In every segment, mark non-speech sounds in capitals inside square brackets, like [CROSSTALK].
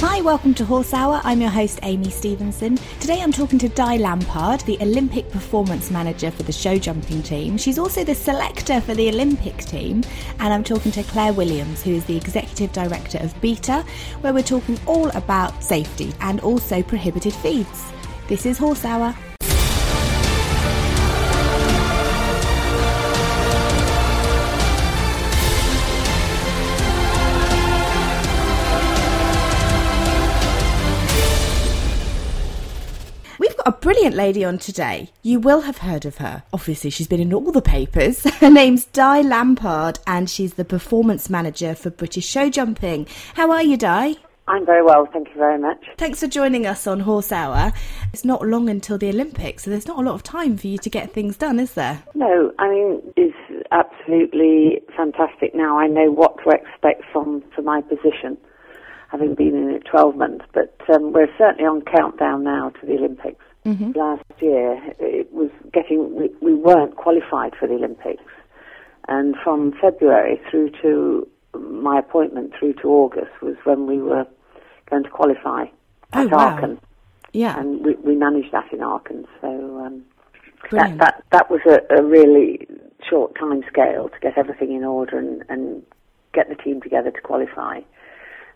Hi, welcome to Horse Hour. I'm your host, Amy Stevenson. Today I'm talking to Di Lampard, the Olympic performance manager for the show jumping team. She's also the selector for the Olympic team. And I'm talking to Claire Williams, who is the executive director of BETA, where we're talking all about safety and also prohibited feeds. This is Horse Hour. Got a brilliant lady on today. You will have heard of her. Obviously, she's been in all the papers. [LAUGHS] Her name's Di Lampard, and she's the performance manager for British Show Jumping. How are you, Di? I'm very well, thank you very much. Thanks for joining us on Horse Hour. It's not long until the Olympics, so there's not a lot of time for you to get things done, is there? No, I mean, it's absolutely fantastic now. I know what to expect from, from my position, having been in it 12 months, but um, we're certainly on countdown now to the Olympics. Last year, it was getting, we, we weren't qualified for the Olympics. And from February through to my appointment through to August was when we were going to qualify Oh, at wow. Aachen. Yeah. and we, we managed that in Aachen. So um, that, that that was a, a really short time scale to get everything in order and, and get the team together to qualify.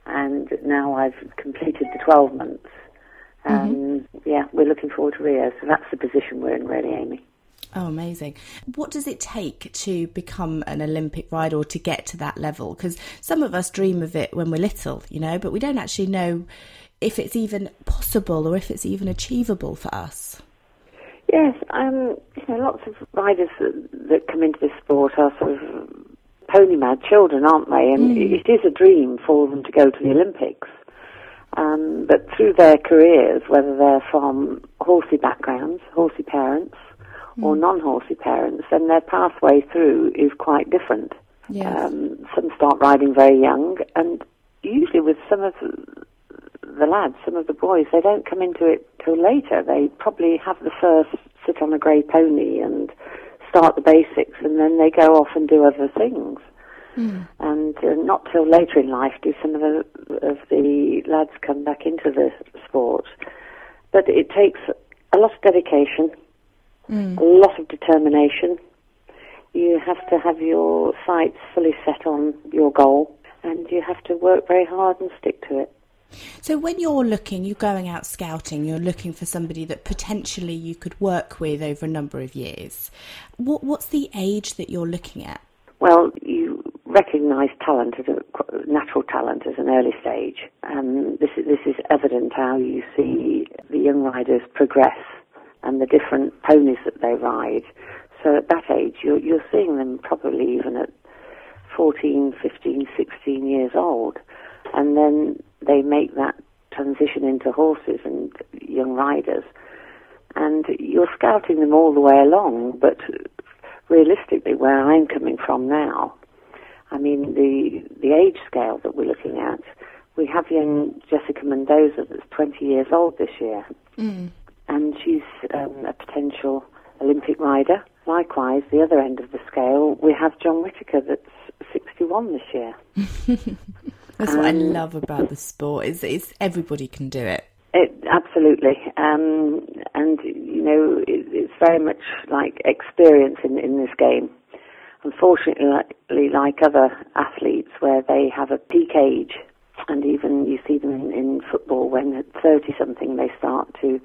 And now I've completed the 12 months. Um, Yeah, we're looking forward to Rio. So that's the position we're in, really, Amy. Oh, amazing. What does it take to become an Olympic rider or to get to that level? Because some of us dream of it when we're little, you know, but we don't actually know if it's even possible or if it's even achievable for us. Yes, um, you know, lots of riders that, that come into this sport are sort of pony mad children, aren't they? And it is a dream for them to go to the Olympics. Um, but through their careers, whether they're from horsey backgrounds, horsey parents, or non-horsey parents, then their pathway through is quite different. Yes. Um, some start riding very young, and usually with some of the lads, some of the boys, they don't come into it till later. They probably have the first sit on a grey pony and start the basics, and then they go off and do other things. And uh, not till later in life do some of the of the lads come back into the sport. But it takes a lot of dedication, a lot of determination. You have to have your sights fully set on your goal, and you have to work very hard and stick to it. So when you're looking, you're going out scouting, you're looking for somebody that potentially you could work with over a number of years. What, what's the age that you're looking at? Well, recognise talent as a natural talent as an early stage. Um, this is this is evident how you see the young riders progress and the different ponies that they ride. So at that age, you're you're seeing them probably even at 14, 15, 16 years old, and then they make that transition into horses and young riders, and you're scouting them all the way along, but realistically, where I'm coming from now, I mean, the the age scale that we're looking at, we have young Jessica Mendoza that's 20 years old this year, and she's um, a potential Olympic rider. Likewise, the other end of the scale, we have John Whitaker that's 61 this year. [LAUGHS] That's what I Um, love about the sport is, is everybody can do it. It, absolutely, um, and you know it, it's very much like experience in in this game. Unfortunately, like other athletes, where they have a peak age, and even you see them in, in football when at 30 something they start to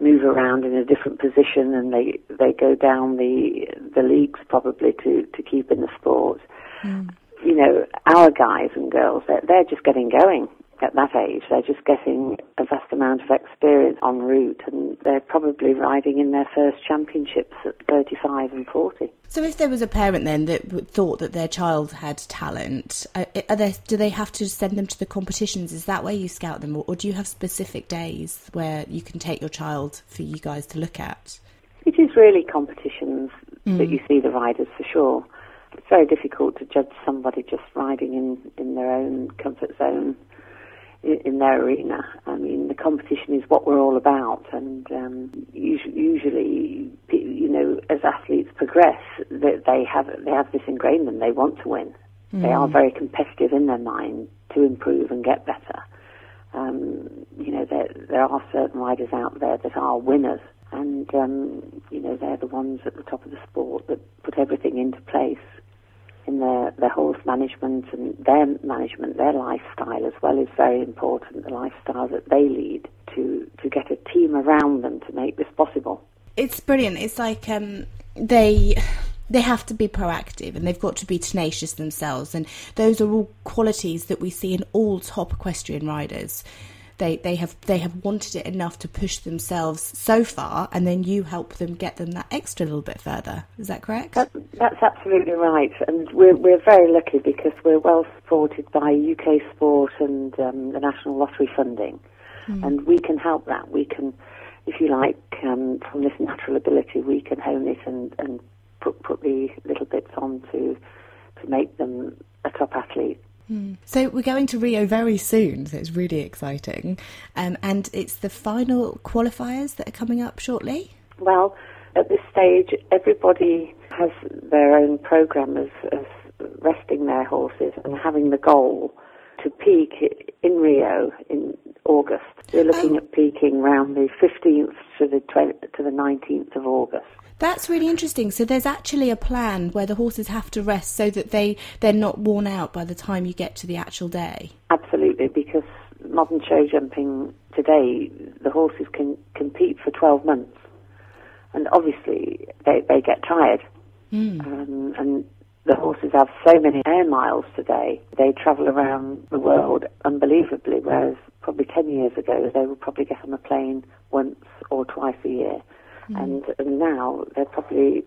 move around in a different position and they they go down the the leagues probably to to keep in the sport. Mm. You know, our guys and girls they're, they're just getting going at that age. They're just getting a vast amount of experience en route, and they're probably riding in their first championships at 35 and 40. So, if there was a parent then that thought that their child had talent, are there, do they have to send them to the competitions? Is that where you scout them, or do you have specific days where you can take your child for you guys to look at? It is really competitions mm. that you see the riders for sure. It's very difficult to judge somebody just riding in, in their own comfort zone in their arena. I mean, the competition is what we're all about, and um, usually, you know, as athletes progress, that they have they have this ingrained in them. They want to win. Mm. They are mm. very competitive in their mind to improve and get better. Um, you know, there there are certain riders out there that are winners, and um, you know, they're the ones at the top of the sport that put everything into place in their, their horse management and their management, their lifestyle as well is very important, the lifestyle that they lead to, to get a team around them to make this possible. It's brilliant. It's like um, they they have to be proactive and they've got to be tenacious themselves and those are all qualities that we see in all top equestrian riders they they have they have wanted it enough to push themselves so far, and then you help them get them that extra little bit further. Is that correct? That, that's absolutely right, and we're we're very lucky because we're well supported by UK Sport and um, the National Lottery funding, mm. and we can help that. We can, if you like, um, from this natural ability, we can hone it and and put put the little bits on to to make them a top athlete. Hmm. So we're going to Rio very soon, so it's really exciting. Um, and it's the final qualifiers that are coming up shortly? Well, at this stage, everybody has their own program of, of resting their horses and having the goal to peak in Rio in August. We're looking oh. at peaking around the 15th to the 20, to the 19th of August. That's really interesting. So there's actually a plan where the horses have to rest so that they they're not worn out by the time you get to the actual day. Absolutely, because modern show jumping today, the horses can compete for 12 months, and obviously they they get tired, mm. um, and the horses have so many air miles today. They travel around the world unbelievably, whereas probably 10 years ago they would probably get on a plane once or twice a year. Mm. And, and now they're probably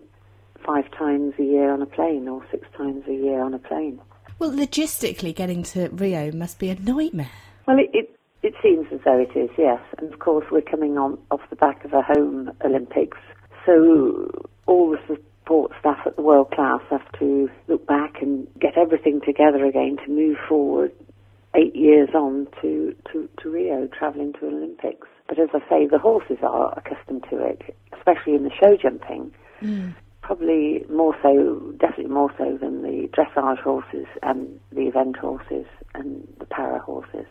five times a year on a plane or six times a year on a plane. Well, logistically, getting to Rio must be a nightmare. Well, it, it, it seems as though it is, yes. And of course, we're coming on off the back of a home Olympics, so all the support staff at the world class have to look back and get everything together again to move forward eight years on to, to, to Rio, travelling to an Olympics. But as I say, the horses are accustomed to it, especially in the show jumping. Mm. Probably more so, definitely more so than the dressage horses and the event horses and the para horses.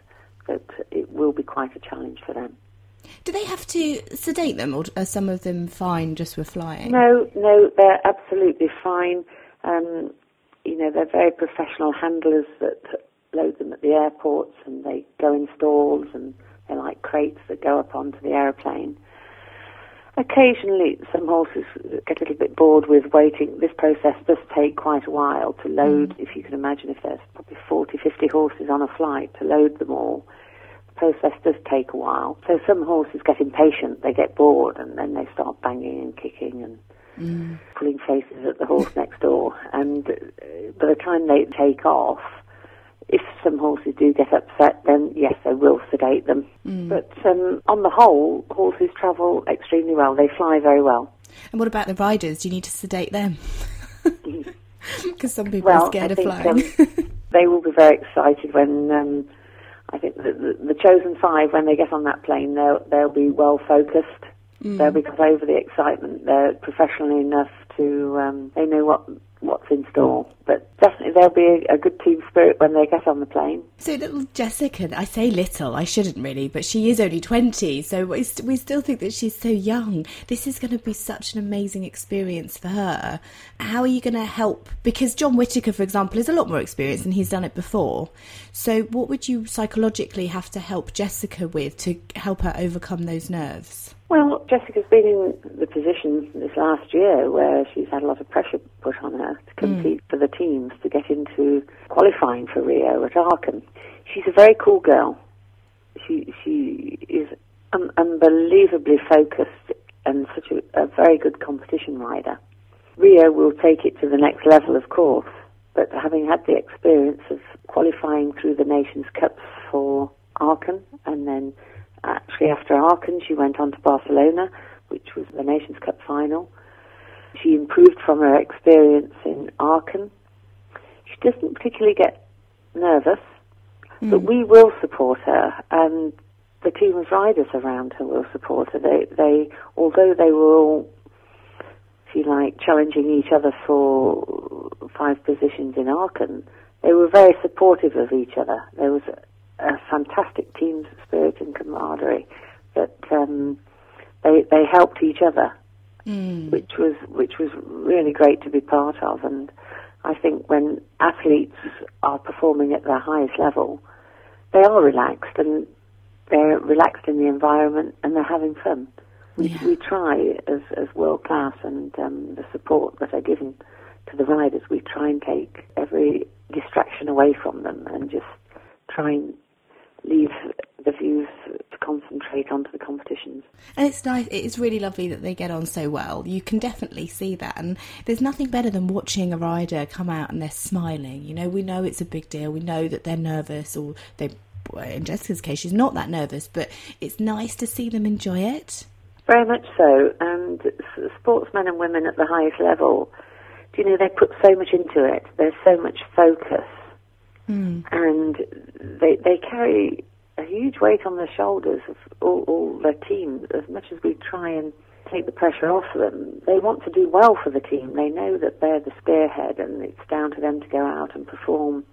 But it will be quite a challenge for them. Do they have to sedate them, or are some of them fine just with flying? No, no, they're absolutely fine. Um, you know, they're very professional handlers that load them at the airports, and they go in stalls and they're like crates that go up onto the aeroplane. Occasionally, some horses get a little bit bored with waiting. This process does take quite a while to load, mm. if you can imagine, if there's probably 40, 50 horses on a flight, to load them all. Process does take a while. So some horses get impatient, they get bored, and then they start banging and kicking and mm. pulling faces at the horse next door. And uh, by the time they take off, if some horses do get upset, then yes, they will sedate them. Mm. But um, on the whole, horses travel extremely well. They fly very well. And what about the riders? Do you need to sedate them? [LAUGHS] [LAUGHS] Because some people well, are scared I of think, flying. um, they will be very excited when um, I think the, the, the, chosen five, when they get on that plane, they'll they'll be well focused. Mm. They'll be got over the excitement. They're professional enough to um, they know what what's in store. But definitely there'll be a, a, good team spirit when they get on the plane. So little Jessica, I say little, I shouldn't really, but she is only 20, so we, st- we still think that she's so young. This is going to be such an amazing experience for her. How are you going to help? Because John Whitaker, for example, is a lot more experienced and he's done it before. So what would you psychologically have to help Jessica with to help her overcome those nerves? Well, Jessica's been in the position this last year where she's had a lot of pressure put on her to compete mm. for the teams to get into qualifying for Rio at Aachen. She's a very cool girl. She she is un- unbelievably focused and such a, a very good competition rider. Rio will take it to the next level, of course, but having had the experience of qualifying through the Nations Cups for Aachen and then Actually, after Aachen, she went on to Barcelona, which was the Nations Cup final. She improved from her experience in Aachen. She doesn't particularly get nervous, mm. but we will support her, and the team of riders around her will support her. They, they, although they were all, if you like, challenging each other for five positions in Aachen, they were very supportive of each other. There was a fantastic team spirit and camaraderie that um, they they helped each other, mm. which was which was really great to be part of. And I think when athletes are performing at their highest level, they are relaxed and they're relaxed in the environment and they're having fun. We, yeah. we try as, as world class and um, the support that are given to the riders, we try and take every distraction away from them and just try and leave the views to concentrate onto the competitions. And it's nice, it's really lovely that they get on so well. You can definitely see that. And there's nothing better than watching a rider come out and they're smiling. You know, we know it's a big deal, we know that they're nervous or they in Jessica's case, she's not that nervous, but it's nice to see them enjoy it. Very much so. And sportsmen and women at the highest level, do you know, they put so much into it. There's so much focus Mm. And they, they carry a huge weight on their shoulders of all, all their team. As much as we try and take the pressure off them, they want to do well for the team. They know that they're the spearhead and it's down to them to go out and perform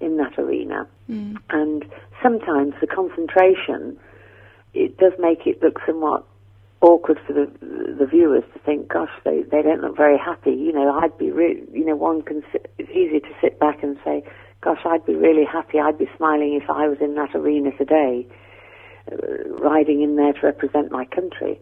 in that arena. Mm. And sometimes the concentration, it does make it look somewhat awkward for the the viewers to think, gosh, they they don't look very happy. You know, I'd be re- you know, one can sit, it's easy to sit back and say, gosh, I'd be really happy. I'd be smiling if I was in that arena today, uh, riding in there to represent my country.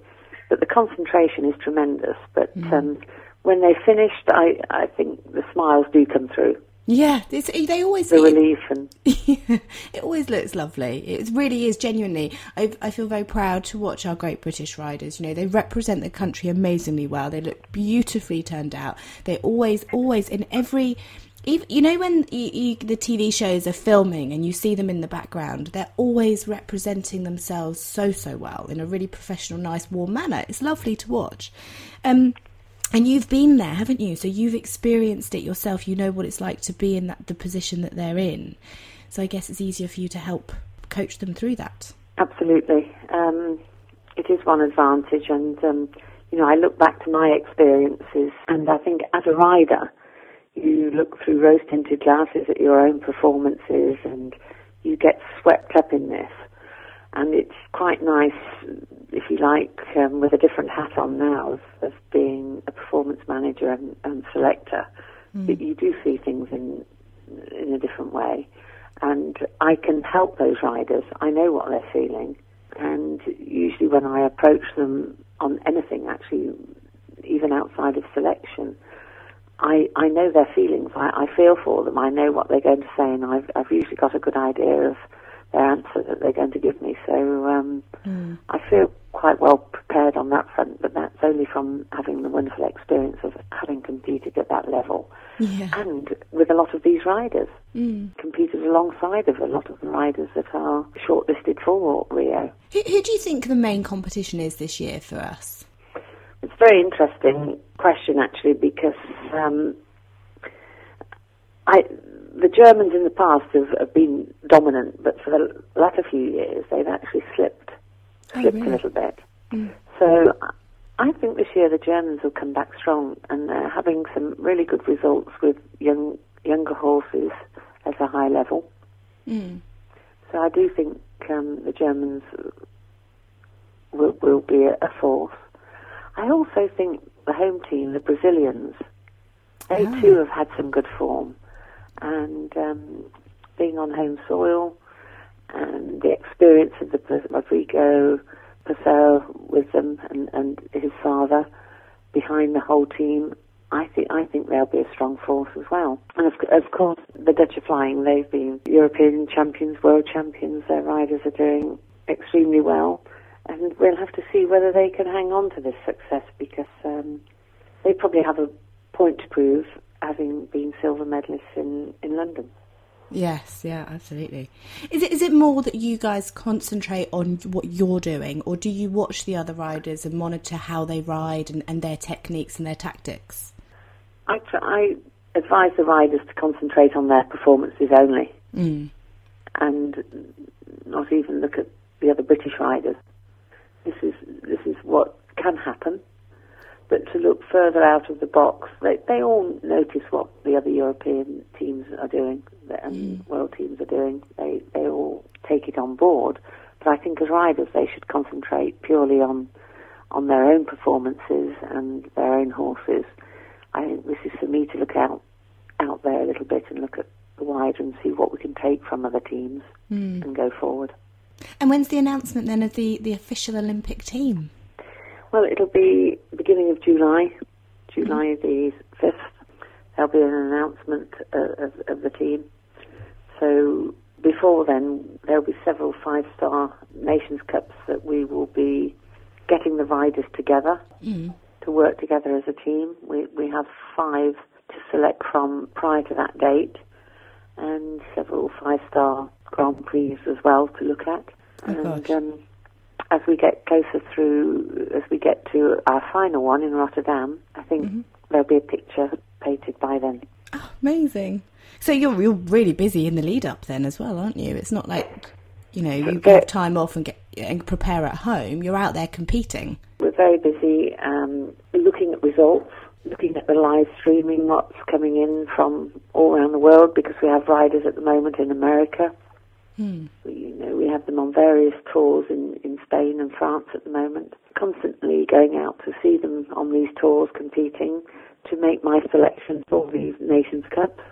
But the concentration is tremendous. But mm. um, when they finished, I, I think the smiles do come through. Yeah, they always the relief and [LAUGHS] it always looks lovely. It really is genuinely. I, I feel very proud to watch our great British riders. You know, they represent the country amazingly well. They look beautifully turned out. They always, always in every even, you know when you, you, the TV shows are filming and you see them in the background, they're always representing themselves so so well in a really professional, nice, warm manner. It's lovely to watch. Um, and you've been there, haven't you? So you've experienced it yourself. You know what it's like to be in that the position that they're in. So I guess it's easier for you to help coach them through that. Absolutely, um, it is one advantage, and um, you know I look back to my experiences, and I think as a rider you look through rose tinted glasses at your own performances and you get swept up in this. And it's quite nice, if you like, um, with a different hat on now of, of being a performance manager and, and selector, mm. that you do see things in in a different way. And I can help those riders. I know what they're feeling. And usually when I approach them on anything, actually, even outside of selection, I, I know their feelings. I, I feel for them. I know what they're going to say, and I've, I've usually got a good idea of their answer that they're going to give me. So um, mm. I feel quite well prepared on that front, but that's only from having the wonderful experience of having competed at that level. Yeah. And with a lot of these riders, mm. competed alongside of a lot of the riders that are shortlisted for Rio. Who, who do you think the main competition is this year for us? It's a very interesting question, actually, because um, I, the Germans in the past have, have, been dominant, but for the latter few years, they've actually slipped, oh, slipped really? a little bit. Mm. So I think this year the Germans will come back strong, and they're having some really good results with young younger horses at a high level. Mm. So I do think um, the Germans will, will be a, a force. I also think the home team, the Brazilians, they Ah. too have had some good form, and um, being on home soil and the experience of the Rodrigo Pessoa with them and, and his father behind the whole team. I think I think they'll be a strong force as well. And of, of course, the Dutch are flying. They've been European champions, world champions. Their riders are doing extremely well, and we'll have to see whether they can hang on to this success because um, they probably have a point to prove, having been silver medalists in in London. Yes, yeah, absolutely. Is it is it more that you guys concentrate on what you're doing, or do you watch the other riders and monitor how they ride and, and their techniques and their tactics? I, tr- I advise the riders to concentrate on their performances only Mm. and not even look at the other British riders. This is this is what can happen, but to look further out of the box, they they all notice what the other European teams are doing and um, mm. world teams are doing. They they all take it on board, but I think as riders they should concentrate purely on on their own performances and their own horses. I think this is for me to look out out there a little bit and look at the wider and see what we can take from other teams mm. and go forward. And when's the announcement then of the, the official Olympic team? Well, it'll be beginning of July, July the fifth. There'll be an announcement uh, of, of the team. So before then, there'll be several five-star Nations Cups that we will be getting the riders together to work together as a team. We we have five to select from prior to that date, and several five-star Grand Prix as well to look at. Oh, and um, as we get closer through, as we get to our final one in Rotterdam, I think there'll be a picture painted by then. Oh, amazing. So you're you're really busy in the lead up then as well, aren't you? It's not like you know you have time off and get and prepare at home. You're out there competing. We're very busy um, looking at results, looking at the live streaming, what's coming in from all around the world, because we have riders at the moment in America. We, you know, we have them on various tours in, in Spain and France at the moment. Constantly going out to see them on these tours, competing to make my selection for the Nations Cups.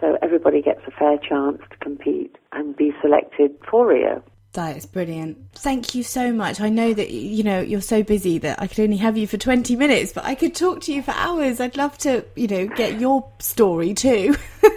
So everybody gets a fair chance to compete and be selected for Rio. That is brilliant. Thank you so much. I know that you know you're so busy that I could only have you for 20 minutes, but I could talk to you for hours. I'd love to, you know, get your story too. [LAUGHS]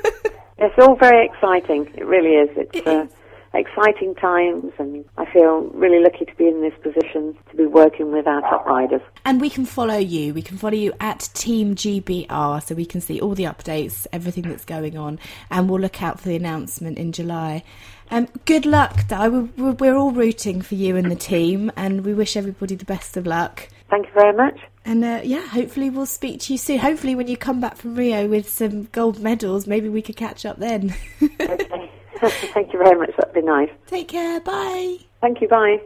It's all very exciting. It really is. It's It uh, is. Exciting times, and I feel really lucky to be in this position to be working with our top riders. and we can follow you. We can follow you at Team GBR so we can see all the updates, everything that's going on, and we'll look out for the announcement in July. Um, good luck, Di. We're, we're all rooting for you and the team, and we wish everybody the best of luck. Thank you very much. And uh, yeah, hopefully we'll speak to you soon. Hopefully, when you come back from Rio with some gold medals, maybe we could catch up then. [LAUGHS] Okay. [LAUGHS] Thank you very much. That'd be nice. Take care. Bye. Thank you. Bye.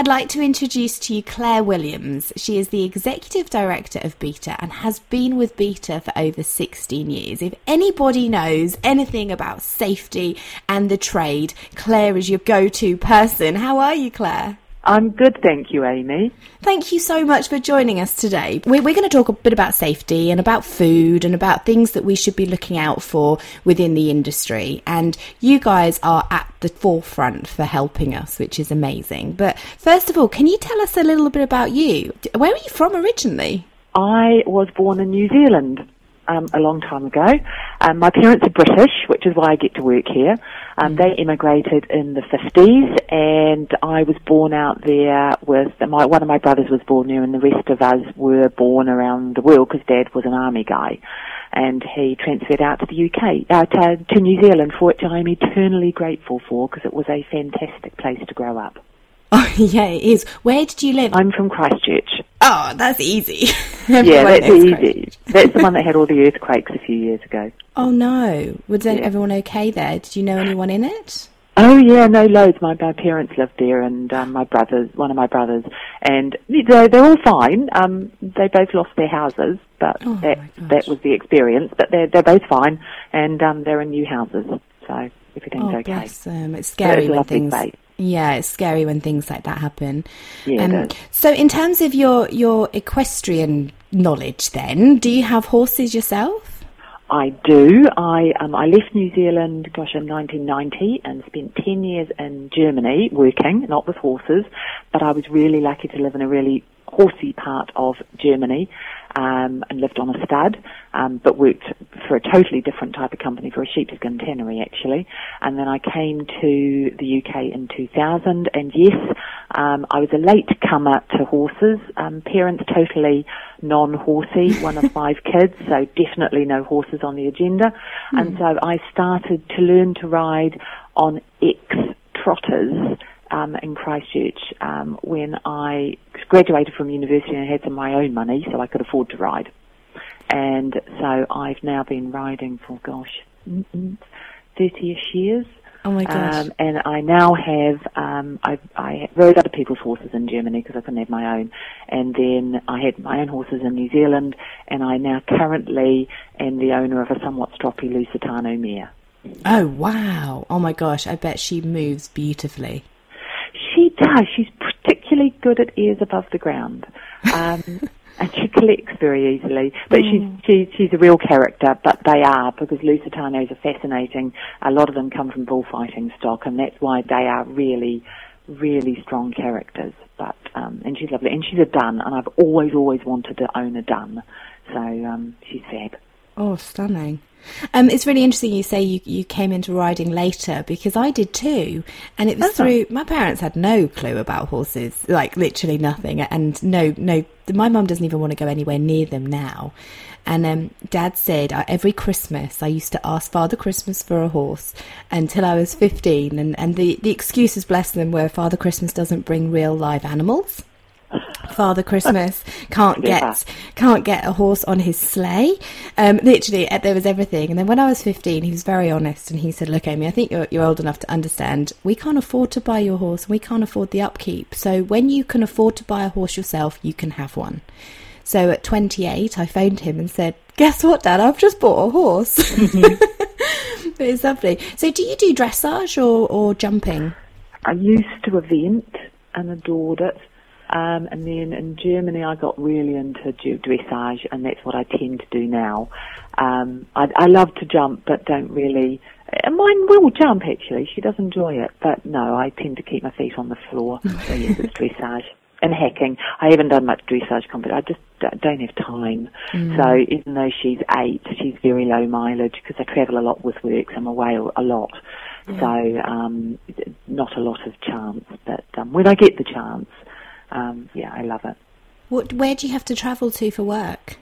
I'd like to introduce to you Claire Williams. She is the executive director of Beta and has been with Beta for over 16 years. If anybody knows anything about safety and the trade, Claire is your go to person. How are you, Claire? I'm good, thank you, Amy. Thank you so much for joining us today. We're, we're going to talk a bit about safety and about food and about things that we should be looking out for within the industry. And you guys are at the forefront for helping us, which is amazing. But first of all, can you tell us a little bit about you? Where are you from originally? I was born in New Zealand um, a long time ago. Um, my parents are British, which is why I get to work here. Um, They immigrated in the 50s, and I was born out there with my one of my brothers was born there, and the rest of us were born around the world because Dad was an army guy. And he transferred out to the UK, uh, to, to New Zealand, for which I'm eternally grateful for because it was a fantastic place to grow up. [LAUGHS] Oh, yeah, it is. Where did you live? I'm from Christchurch. Oh, that's easy. [LAUGHS] Yeah, that's easy. Christchurch. [LAUGHS] That's the one that had all the earthquakes a few years ago. Oh, no. Was Yeah. everyone okay there? Did you know anyone in it? Oh yeah, no loads. My, my parents lived there, and um, my brothers, one of my brothers, and they're, they're all fine. Um, they both lost their houses, but Oh, that that was the experience. But they're they're both fine, and um, they're in new houses, so everything's Oh, okay. bless them. It's scary when things. place. Yeah, it's scary when things like that happen. Yeah, Um, so, in terms of your your equestrian knowledge, then, do you have horses yourself? I do. I um, I left New Zealand, gosh, in 1990, and spent 10 years in Germany working, not with horses, but I was really lucky to live in a really horsey part of Germany, um, and lived on a stud, um, but worked for a totally different type of company for a sheepskin tannery actually. And then I came to the UK in 2000, and yes, um, I was a late comer to horses. Um, parents totally non-horsey, [LAUGHS] one of five kids, so definitely no horses on the agenda. And so I started to learn to ride on ex-trotters um, in Christchurch um, when I graduated from university and had some of my own money, so I could afford to ride. And so I've now been riding for, gosh, 30-ish years. Oh my gosh. Um, and I now have, um, I, I rode other people's horses in Germany because I couldn't have my own. And then I had my own horses in New Zealand, and I now currently am the owner of a somewhat stroppy Lusitano mare. oh wow! Oh my gosh! I bet she moves beautifully. She does. She's particularly good at airs above the ground. Um, [LAUGHS] and she clicks very easily. But she's, she's, she's a real character, but they are, because Lusitanos are fascinating. A lot of them come from bullfighting stock, and that's why they are really, really strong characters. But, um, and she's lovely. And she's a dun, and I've always, always wanted to own a dun. So, um, she's fab. Oh, stunning. Um, it's really interesting you say you, you came into riding later because I did too. And it was Oh. through, my parents had no clue about horses, like literally nothing. And no, no, my mum doesn't even want to go anywhere near them now. And um, dad said uh, every Christmas I used to ask Father Christmas for a horse until I was 15. And, and the, the excuses, bless them, were Father Christmas doesn't bring real live animals. Father Christmas can't Yeah. get can't get a horse on his sleigh. Um, literally, uh, there was everything. And then when I was fifteen, he was very honest, and he said, "Look, Amy, I think you're you're old enough to understand. We can't afford to buy your horse. And we can't afford the upkeep. So when you can afford to buy a horse yourself, you can have one." So at 28, I phoned him and said, "Guess what, Dad? I've just bought a horse." [LAUGHS] but it's lovely. So do you do dressage or, or jumping? I used to event and adored it. Um, and then in Germany, I got really into dressage, and that's what I tend to do now. Um, I, I love to jump, but don't really. And mine will jump actually. She does enjoy it, but no, I tend to keep my feet on the floor. [LAUGHS] so yes, it's dressage and hacking. I haven't done much dressage competition. I just d- don't have time. So even though she's eight, she's very low mileage because I travel a lot with work. So I'm away a lot. So um, not a lot of chance, but um, when I get the chance, um, yeah, I love it. What, where do you have to travel to for work?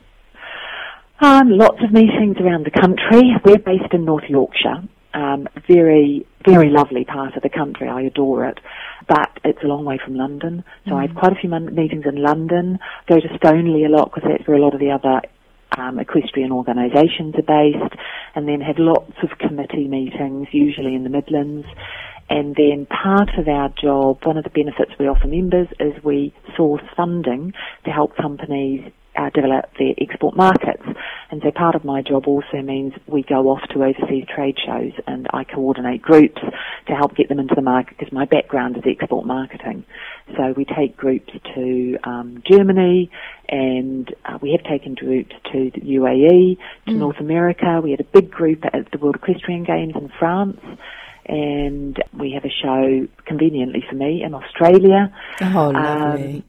Um, lots of meetings around the country. We're based in North Yorkshire. Um, very, very lovely part of the country. I adore it. But it's a long way from London. So I have quite a few meetings in London. Go to Stoneleigh a lot because that's where a lot of the other um, equestrian organisations are based. And then have lots of committee meetings, usually in the Midlands. And then part of our job, one of the benefits we offer members is we source funding to help companies uh, develop their export markets. And so part of my job also means we go off to overseas trade shows and I coordinate groups to help get them into the market because my background is export marketing. So we take groups to um, Germany and uh, we have taken groups to the UAE, to North America. We had a big group at the World Equestrian Games in France and we have a show conveniently for me in Australia. Oh, lovely. Um,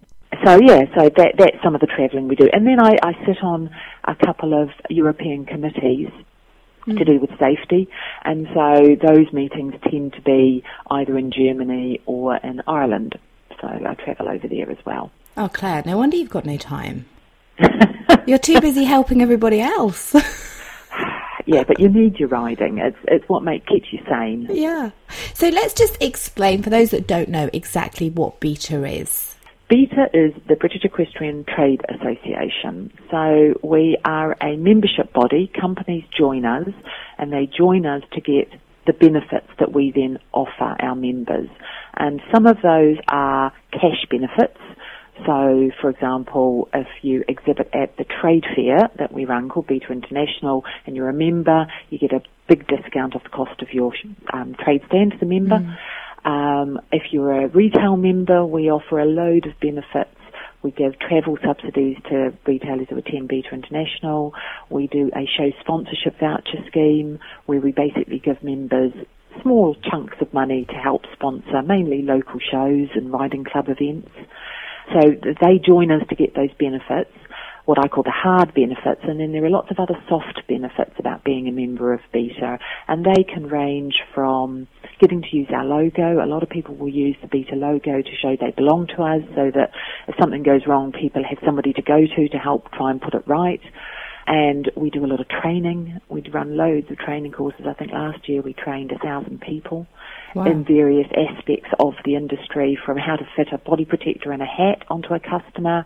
so yeah, so that that's some of the travelling we do, and then I, I sit on a couple of European committees to do with safety, and so those meetings tend to be either in Germany or in Ireland. So I travel over there as well. Oh, Claire, no wonder you've got no time. [LAUGHS] You're too busy helping everybody else. [LAUGHS] Yeah, but you need your riding. It's it's what make keeps you sane. yeah. So let's just explain for those that don't know exactly what beta is. BETA is the British Equestrian Trade Association. So we are a membership body. Companies join us and they join us to get the benefits that we then offer our members. And some of those are cash benefits. So, for example, if you exhibit at the trade fair that we run called Beta International and you're a member, you get a big discount off the cost of your um, trade stand as a member. Mm. Um, if you're a retail member, we offer a load of benefits. We give travel subsidies to retailers who attend Beta International. We do a show sponsorship voucher scheme where we basically give members small chunks of money to help sponsor mainly local shows and riding club events. So they join us to get those benefits what I call the hard benefits, and then there are lots of other soft benefits about being a member of Beta, and they can range from getting to use our logo. A lot of people will use the Beta logo to show they belong to us, so that if something goes wrong, people have somebody to go to to help try and put it right. And we do a lot of training. We run loads of training courses. I think last year we trained a thousand people wow. in various aspects of the industry, from how to fit a body protector and a hat onto a customer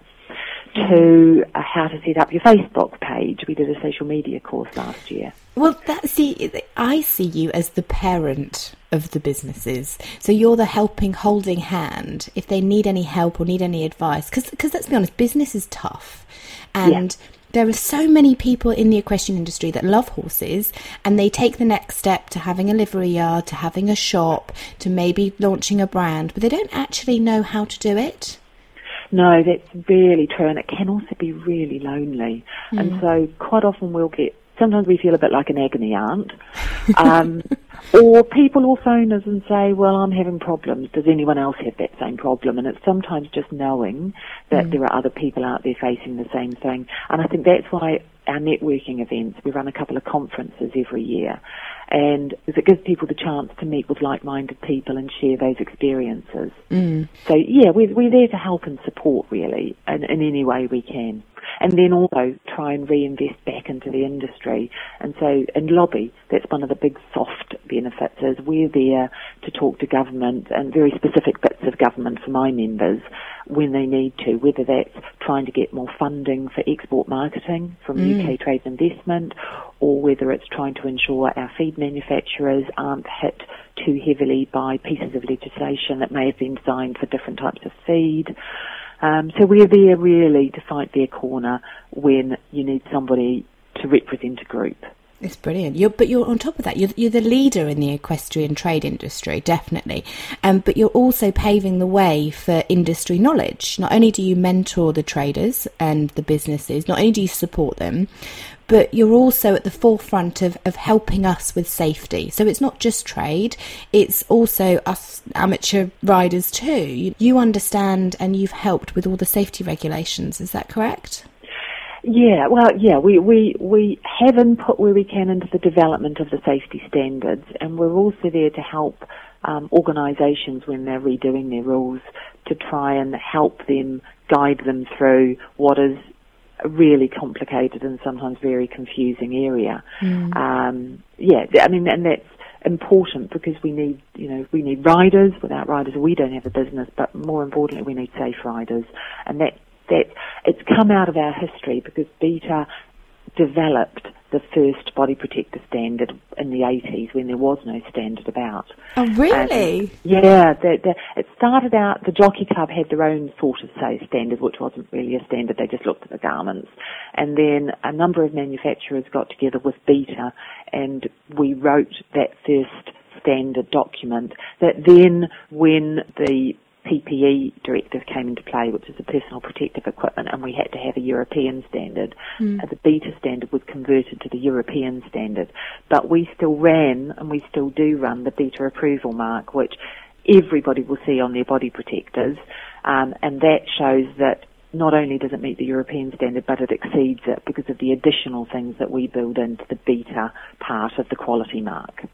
to uh, how to set up your Facebook page. We did a social media course last year. Well, that see, I see you as the parent of the businesses. So you're the helping, holding hand if they need any help or need any advice. Because let's be honest, business is tough, and. Yeah. There are so many people in the equestrian industry that love horses and they take the next step to having a livery yard, to having a shop, to maybe launching a brand, but they don't actually know how to do it. No, that's really true, and it can also be really lonely. Mm. And so, quite often, we'll get. Sometimes we feel a bit like an agony aunt, [LAUGHS] um, or people will phone us and say, "Well, I'm having problems. Does anyone else have that same problem?" And it's sometimes just knowing that mm. there are other people out there facing the same thing. And I think that's why our networking events. We run a couple of conferences every year, and it gives people the chance to meet with like-minded people and share those experiences. Mm. So yeah, we're, we're there to help and support really in, in any way we can. And then also try and reinvest back into the industry. And so, and lobby, that's one of the big soft benefits is we're there to talk to government and very specific bits of government for my members when they need to, whether that's trying to get more funding for export marketing from mm. UK Trade Investment, or whether it's trying to ensure our feed manufacturers aren't hit too heavily by pieces of legislation that may have been designed for different types of feed. Um, so we're there really to fight their corner when you need somebody to represent a group. It's brilliant. You're, but you're on top of that. You're, you're the leader in the equestrian trade industry, definitely. Um, but you're also paving the way for industry knowledge. Not only do you mentor the traders and the businesses, not only do you support them, but you're also at the forefront of, of helping us with safety. So it's not just trade, it's also us amateur riders too. You understand and you've helped with all the safety regulations, is that correct? Yeah, well, yeah, we, we, we have input where we can into the development of the safety standards, and we're also there to help um, organisations when they're redoing their rules to try and help them guide them through what is really complicated and sometimes very confusing area. Mm. Um, yeah, I mean, and that's important because we need, you know, we need riders. Without riders, we don't have a business. But more importantly, we need safe riders, and that that it's come out of our history because Beta developed the first body protector standard in the 80s when there was no standard about. Oh, really? Um, yeah, the, the, it started out, the Jockey Club had their own sort of, say, standard, which wasn't really a standard, they just looked at the garments. And then a number of manufacturers got together with Beta and we wrote that first standard document that then when the PPE directive came into play, which is the personal protective equipment, and we had to have a European standard. Mm. Uh, the beta standard was converted to the European standard, but we still ran and we still do run the beta approval mark, which everybody will see on their body protectors, um, and that shows that not only does it meet the European standard, but it exceeds it because of the additional things that we build into the beta part of the quality mark.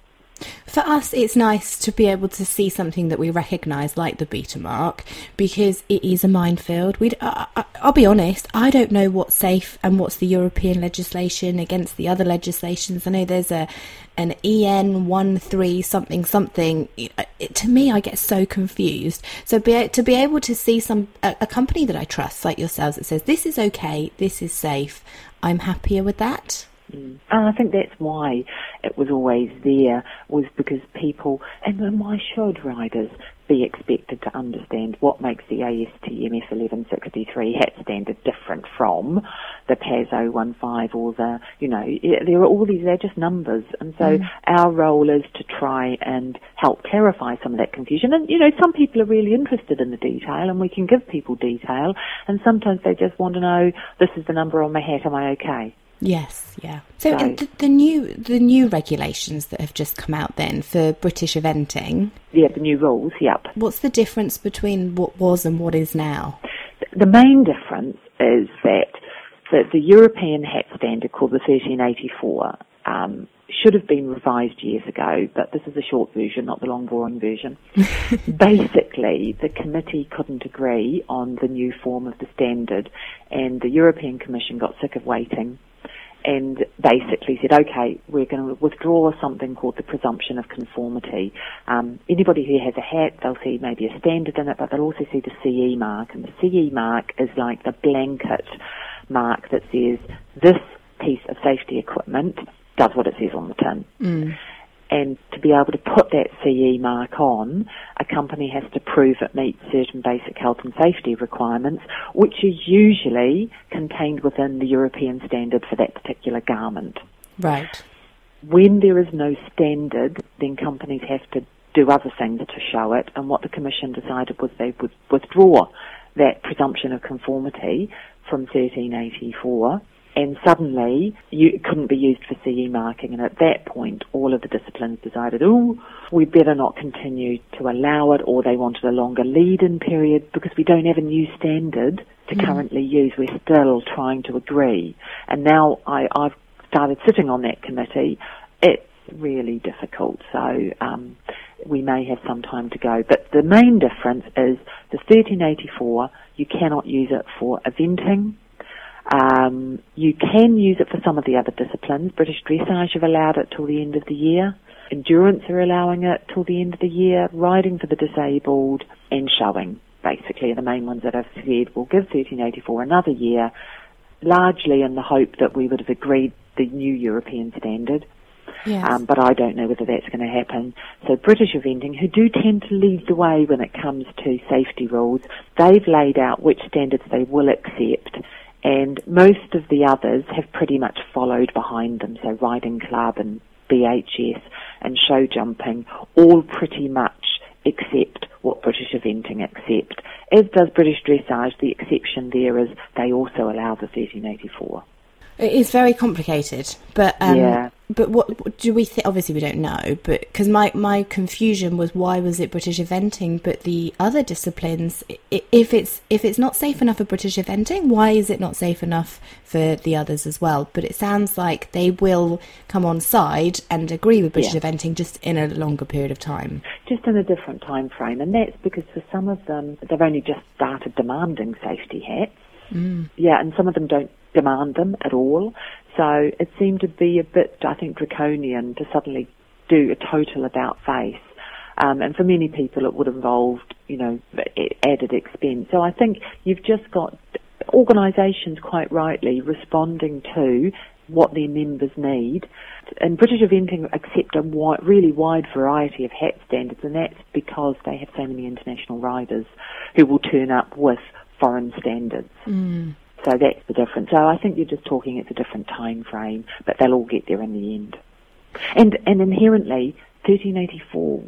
For us, it's nice to be able to see something that we recognise, like the beta mark, because it is a minefield. We, uh, I'll be honest, I don't know what's safe and what's the European legislation against the other legislations. I know there's a an EN one three something something. It, to me, I get so confused. So be, to be able to see some a, a company that I trust, like yourselves, that says this is okay, this is safe, I'm happier with that. Mm. And I think that's why it was always there, was because people, and then why should riders be expected to understand what makes the ASTM F1163 hat standard different from the PAS 015 or the, you know, there are all these, they're just numbers. And so mm. our role is to try and help clarify some of that confusion. And, you know, some people are really interested in the detail and we can give people detail and sometimes they just want to know, this is the number on my hat, am I okay? Yes, yeah. So, so the, the, new the new regulations that have just come out then for British eventing. Yeah, the new rules. Yep. What's the difference between what was and what is now? The main difference is that the, the European hat standard called the 1384 um, should have been revised years ago, but this is a short version, not the long boring version. [LAUGHS] Basically, the committee couldn't agree on the new form of the standard, and the European Commission got sick of waiting and basically said, okay, we're going to withdraw something called the presumption of conformity. Um, anybody who has a hat, they'll see maybe a standard in it, but they'll also see the CE mark, and the CE mark is like the blanket mark that says this piece of safety equipment does what it says on the tin. Mm and to be able to put that CE mark on, a company has to prove it meets certain basic health and safety requirements, which are usually contained within the European standard for that particular garment. Right. When there is no standard, then companies have to do other things to show it, and what the Commission decided was they would withdraw that presumption of conformity from 1384 and suddenly you, it couldn't be used for CE marking. And at that point, all of the disciplines decided, oh, we better not continue to allow it, or they wanted a longer lead-in period because we don't have a new standard to mm. currently use. We're still trying to agree. And now I, I've started sitting on that committee. It's really difficult. So um, we may have some time to go. But the main difference is the 1384, you cannot use it for eventing um, you can use it for some of the other disciplines. British Dressage have allowed it till the end of the year. Endurance are allowing it till the end of the year. Riding for the disabled and showing, basically, are the main ones that I've said will give 1384 another year, largely in the hope that we would have agreed the new European standard. Yes. Um, but I don't know whether that's going to happen. So British Eventing, who do tend to lead the way when it comes to safety rules, they've laid out which standards they will accept and most of the others have pretty much followed behind them. So Riding Club and BHS and show jumping all pretty much accept what British eventing accept. As does British dressage, the exception there is they also allow the 1384. It is very complicated, but um, yeah. But what, what do we think? Obviously, we don't know. But because my my confusion was why was it British eventing, but the other disciplines, if it's if it's not safe enough for British eventing, why is it not safe enough for the others as well? But it sounds like they will come on side and agree with British yeah. eventing just in a longer period of time. Just in a different time frame, and that's because for some of them they've only just started demanding safety hats. Mm. Yeah, and some of them don't demand them at all. So it seemed to be a bit, I think, draconian to suddenly do a total about face. Um, and for many people, it would have involved, you know, added expense. So I think you've just got organisations quite rightly responding to what their members need. And British Eventing accept a wide, really wide variety of hat standards, and that's because they have so many international riders who will turn up with foreign standards. Mm. So that's the difference. So I think you're just talking it's a different time frame, but they'll all get there in the end. And and inherently, 1384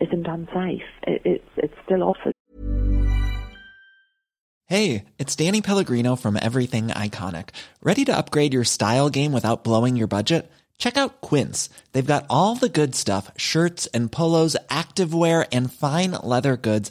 isn't unsafe. It, it, it's still offered. Hey, it's Danny Pellegrino from Everything Iconic. Ready to upgrade your style game without blowing your budget? Check out Quince. They've got all the good stuff shirts and polos, activewear, and fine leather goods,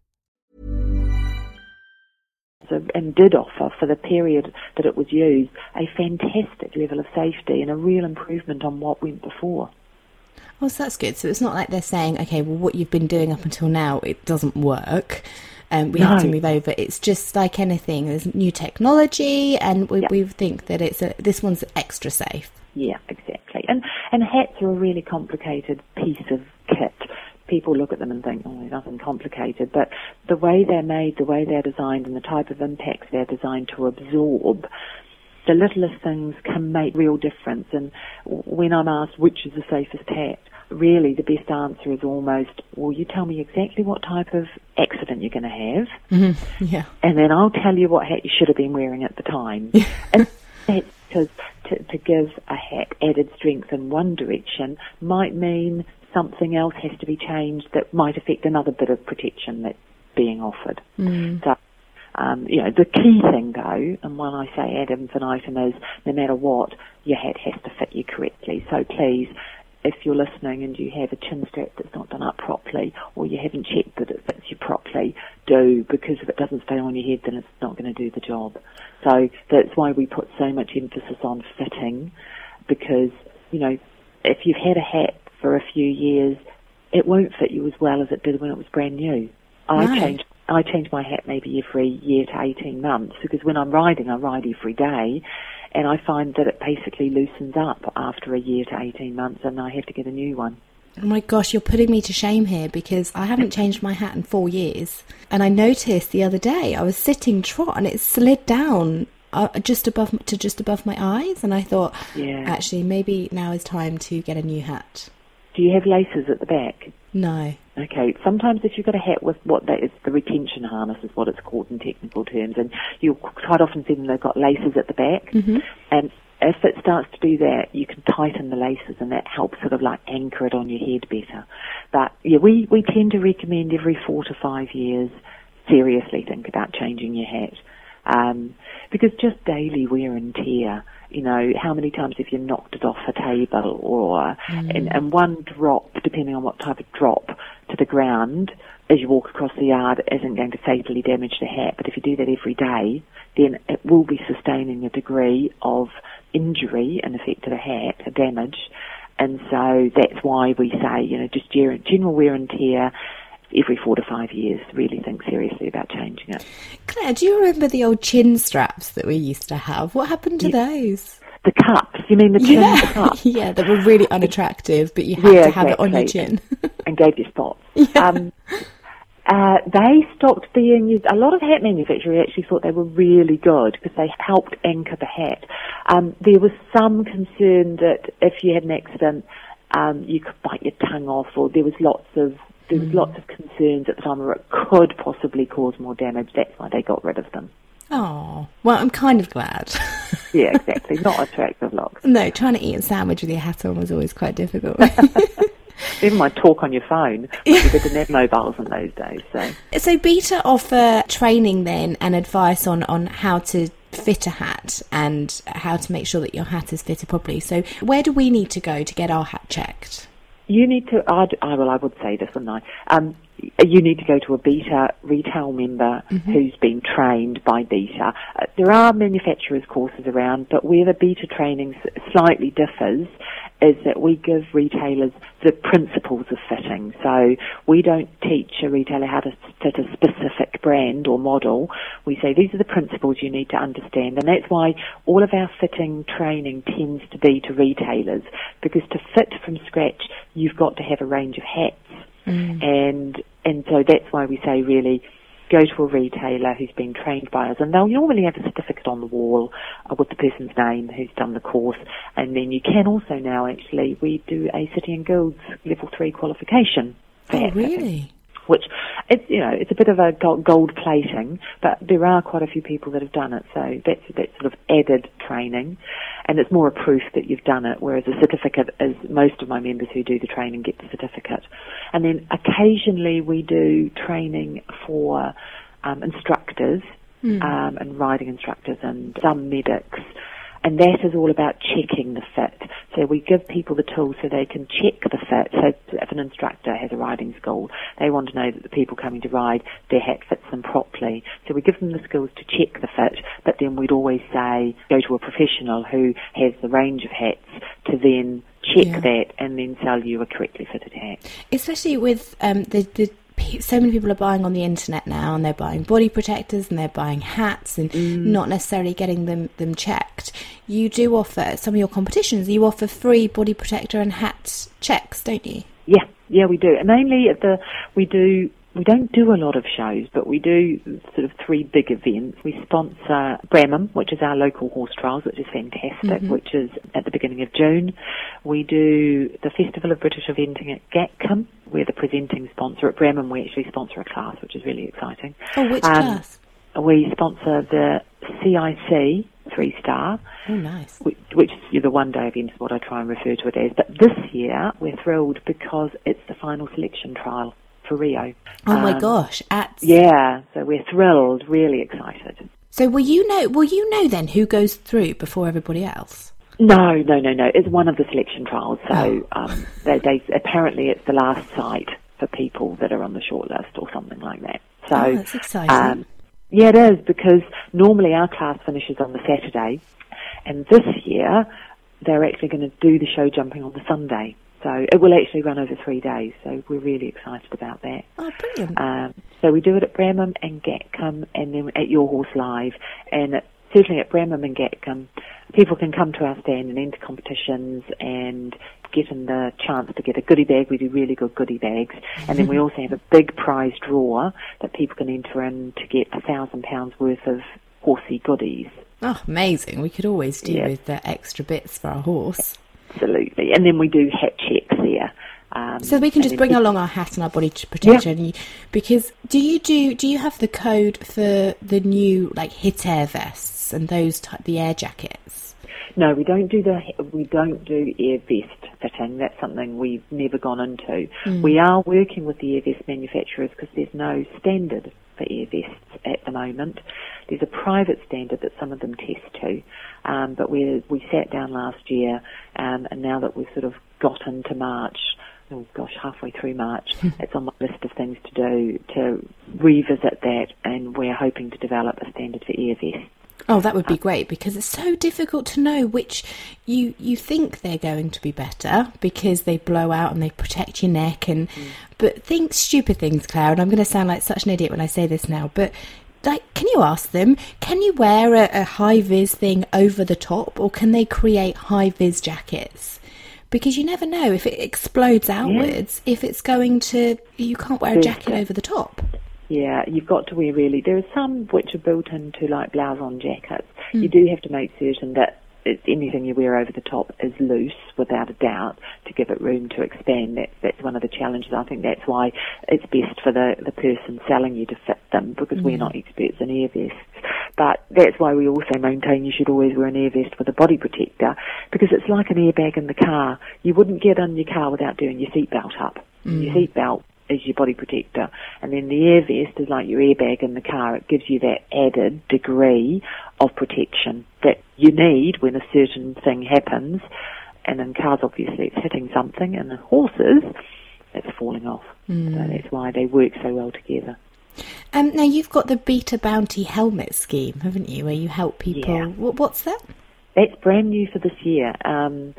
And did offer for the period that it was used a fantastic level of safety and a real improvement on what went before. Oh, so that's good. So it's not like they're saying, okay, well, what you've been doing up until now, it doesn't work. Um, we No. have to move over. It's just like anything. There's new technology, and we, Yeah. we think that it's a, this one's extra safe. Yeah, exactly. And and hats are a really complicated piece of kit. People look at them and think, oh, nothing complicated. But the way they're made, the way they're designed, and the type of impacts they're designed to absorb, the littlest things can make real difference. And when I'm asked which is the safest hat, really the best answer is almost, well, you tell me exactly what type of accident you're going to have mm-hmm. Yeah. and then I'll tell you what hat you should have been wearing at the time. [LAUGHS] and that's because to, to give a hat added strength in one direction might mean something else has to be changed that might affect another bit of protection that's being offered. So, um, you know, the key thing though, and when I say ad infinitum is no matter what, your hat has to fit you correctly. So please, if you're listening and you have a chin strap that's not done up properly, or you haven't checked that it fits you properly, do, because if it doesn't stay on your head, then it's not going to do the job. So that's why we put so much emphasis on fitting, because, you know, if you've had a hat for a few years, it won't fit you as well as it did when it was brand new. I change I change my hat maybe every year to 18 months because when I'm riding, I ride every day and I find that it basically loosens up after a year to 18 months and I have to get a new one. Oh my gosh, you're putting me to shame here because I haven't [LAUGHS] changed my hat in four years. And I noticed the other day I was sitting trot and it slid down uh, just above to just above my eyes, and I thought, Yeah. actually, maybe now is time to get a new hat. Do you have laces at the back? No. Okay, sometimes if you've got a hat with what that is, the retention harness is what it's called in technical terms, and you'll quite often see them, they've got laces at the back, mm-hmm. and if it starts to do that, you can tighten the laces and that helps sort of like anchor it on your head better. But yeah, we, we tend to recommend every four to five years, seriously think about changing your hat. Um, because just daily wear and tear, you know, how many times have you knocked it off a table or, and, and one drop, depending on what type of drop to the ground as you walk across the yard isn't going to fatally damage the hat. But if you do that every day, then it will be sustaining a degree of injury and effect to the hat, a damage. And so that's why we say, you know, just general wear and tear every four to five years, really think seriously about changing it. Claire, do you remember the old chin straps that we used to have? What happened to those? The cups, you mean the chin Yeah, cups? [LAUGHS] yeah, they were really unattractive, but you had Yeah, to have it on your chin. [LAUGHS] and gave you spots. Um, uh, they stopped being used. A lot of hat manufacturers actually thought they were really good because they helped anchor the hat. Um, there was some concern that if you had an accident, um, you could bite your tongue off, or there was lots of there was lots of concerns at the time it could possibly cause more damage. That's why they got rid of them. Oh, well, I'm kind of glad. [LAUGHS] Yeah, exactly. Not attractive looks. [LAUGHS] no, trying to eat a sandwich with your hat on was always quite difficult. [LAUGHS] Even my talk on your phone. We didn't have mobiles in those days, so. so, Beta offer training then and advice on, on how to fit a hat and how to make sure that your hat is fitted properly. So, where do we need to go to get our hat checked? You need to, I'd, I, well, I would say this, wouldn't I? Um, you need to go to a Beta retail member who's been trained by Beta. Uh, there are manufacturers' courses around, but where the Beta training slightly differs is that we give retailers the principles of fitting. So we don't teach a retailer how to fit a specific brand or model. We say these are the principles you need to understand, and that's why all of our fitting training tends to be to retailers because to fit from scratch, you've got to have a range of hats, mm. and and so that's why we say really go to a retailer who's been trained by us, and they'll normally have a certificate on the wall uh, with the person's name who's done the course. And then you can also now actually we do a City and Guilds level three qualification. Oh, really? which it's you know it's a bit of a gold plating, but there are quite a few people that have done it. So that's that's sort of added training, and it's more a proof that you've done it. Whereas a certificate is most of my members who do the training get the certificate, and then occasionally we do training for um, instructors mm. um, and riding instructors and some medics and that is all about checking the fit. So we give people the tools so they can check the fit. So if an instructor has a riding school, they want to know that the people coming to ride, their hat fits them properly. So we give them the skills to check the fit, but then we'd always say go to a professional who has the range of hats to then check yeah. that and then sell you a correctly fitted hat. Especially with um, the, the so many people are buying on the internet now and they're buying body protectors and they're buying hats and mm. not necessarily getting them, them checked. You do offer some of your competitions, you offer free body protector and hat checks, don't you? Yeah, yeah, we do. And mainly at the we do we don't do a lot of shows, but we do sort of three big events. We sponsor Bramham, which is our local horse trials, which is fantastic, mm-hmm. which is at the beginning of June. We do the Festival of British Eventing at Gatcombe. We're the presenting sponsor at Bramham. We actually sponsor a class, which is really exciting. Oh, which um, class? We sponsor the CIC three star. Oh, nice. Which, which is the one day event is what I try and refer to it as. But this year we're thrilled because it's the final selection trial for Rio. Oh um, my gosh! At yeah, so we're thrilled, really excited. So will you know? Will you know then who goes through before everybody else? No, no, no, no. It's one of the selection trials. So oh. um, they, they, apparently it's the last site for people that are on the shortlist or something like that. So oh, that's exciting. Um, yeah, it is because normally our class finishes on the Saturday, and this year they're actually going to do the show jumping on the Sunday. So it will actually run over three days. So we're really excited about that. Oh, brilliant! Um, so we do it at Bramham and Gatcombe, and then at Your Horse Live, and certainly at Bramham and Gatcombe, people can come to our stand and enter competitions and get in the chance to get a goodie bag. We do really good goodie bags, and then we also have a big prize draw that people can enter in to get a thousand pounds worth of horsey goodies. Oh, amazing! We could always do yeah. with the extra bits for our horse. Absolutely. And then we do hat checks there. Um, so we can just bring along our hat and our body protection yeah. because do you do do you have the code for the new like Hit-Air vests and those type the air jackets? No, we don't do the we don't do air vest fitting. That's something we've never gone into. Mm. We are working with the air vest manufacturers because there's no standard for air vests at the moment. There's a private standard that some of them test to, um, but we we sat down last year, um, and now that we've sort of got into March, oh gosh, halfway through March, it's on my list of things to do to revisit that, and we're hoping to develop a standard for air vests. Oh, that would be great because it's so difficult to know which you you think they're going to be better because they blow out and they protect your neck and mm. but think stupid things, Claire. And I'm going to sound like such an idiot when I say this now, but like, can you ask them, can you wear a, a high vis thing over the top or can they create high vis jackets? Because you never know if it explodes outwards, yeah. if it's going to, you can't wear a jacket over the top. Yeah, you've got to wear really. There are some which are built into like blouson jackets. Mm. You do have to make certain that anything you wear over the top is loose, without a doubt, to give it room to expand. That's that's one of the challenges. I think that's why it's best for the the person selling you to fit them because mm. we're not experts in air vests. But that's why we also maintain you should always wear an air vest with a body protector because it's like an airbag in the car. You wouldn't get in your car without doing your seatbelt up. Mm. Your seatbelt is your body protector. And then the air vest is like your airbag in the car. It gives you that added degree of protection that you need when a certain thing happens. And in cars, obviously, it's hitting something, and in horses, it's falling off. Mm. So that's why they work so well together. Um, now you've got the Beta Bounty helmet scheme, haven't you, where you help people? Yeah. What's that? That's brand new for this year. Um,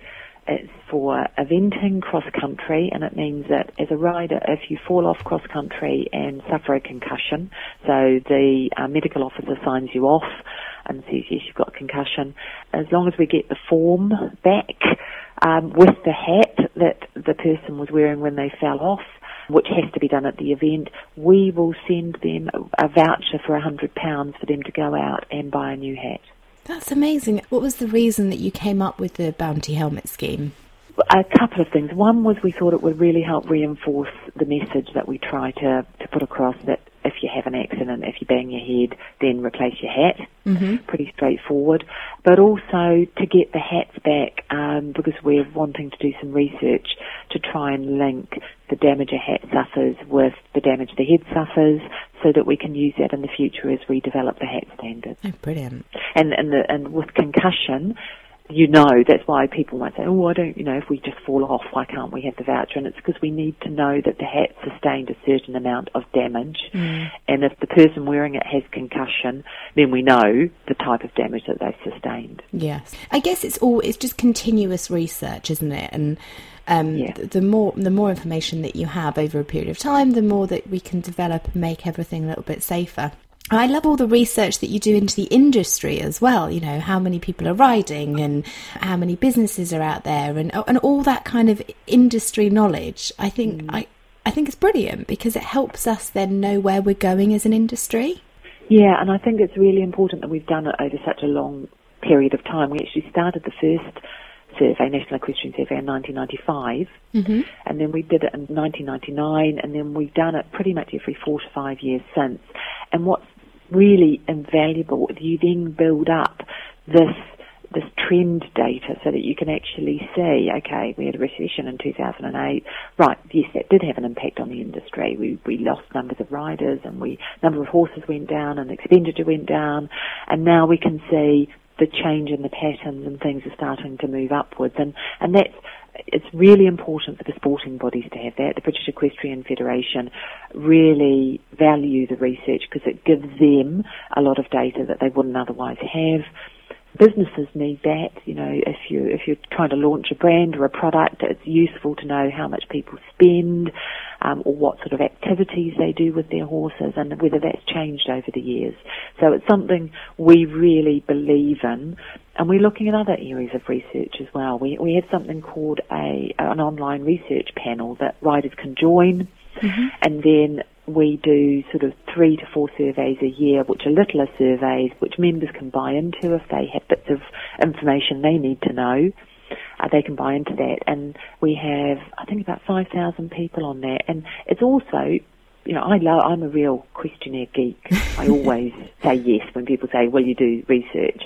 it's for eventing cross country, and it means that as a rider, if you fall off cross country and suffer a concussion, so the uh, medical officer signs you off and says yes, you've got concussion. As long as we get the form back um, with the hat that the person was wearing when they fell off, which has to be done at the event, we will send them a voucher for £100 for them to go out and buy a new hat. That's amazing. What was the reason that you came up with the bounty helmet scheme? A couple of things. One was we thought it would really help reinforce the message that we try to, to put across that if you have an accident, if you bang your head, then replace your hat. Mm-hmm. Pretty straightforward. But also to get the hats back um, because we're wanting to do some research to try and link the damage a hat suffers with the damage the head suffers so that we can use that in the future as we develop the hat standard. Oh, brilliant. And, and, the, and with concussion, you know, that's why people might say, oh, I don't, you know, if we just fall off, why can't we have the voucher? And it's because we need to know that the hat sustained a certain amount of damage. Mm. And if the person wearing it has concussion, then we know the type of damage that they've sustained. Yes. I guess it's all, it's just continuous research, isn't it? And, um, Yeah. the, the more the more information that you have over a period of time, the more that we can develop and make everything a little bit safer. I love all the research that you do into the industry as well. You know how many people are riding and how many businesses are out there, and and all that kind of industry knowledge. I think I I think it's brilliant because it helps us then know where we're going as an industry. Yeah, and I think it's really important that we've done it over such a long period of time. We actually started the first survey, National Equestrian Survey, in 1995, Mm-hmm. and then we did it in 1999, and then we've done it pretty much every four to five years since. And what's really invaluable you then build up this this trend data so that you can actually see, okay, we had a recession in 2008. Right, yes, that did have an impact on the industry. We, we lost numbers of riders and we, number of horses went down and expenditure went down. And now we can see the change in the patterns and things are starting to move upwards. And, and that's, it's really important for the sporting bodies to have that. The British Equestrian Federation really value the research because it gives them a lot of data that they wouldn't otherwise have businesses need that. You know, if you if you're trying to launch a brand or a product, it's useful to know how much people spend, um, or what sort of activities they do with their horses, and whether that's changed over the years. So it's something we really believe in, and we're looking at other areas of research as well. We we have something called a an online research panel that riders can join, and then we do sort of three to four surveys a year, which are littler surveys, which members can buy into if they have bits of information they need to know. Uh, they can buy into that, and we have, I think, about five thousand people on there, and it's also, you know, I love, I'm a real questionnaire geek. I [LAUGHS] always say yes when people say, "Will you do research?"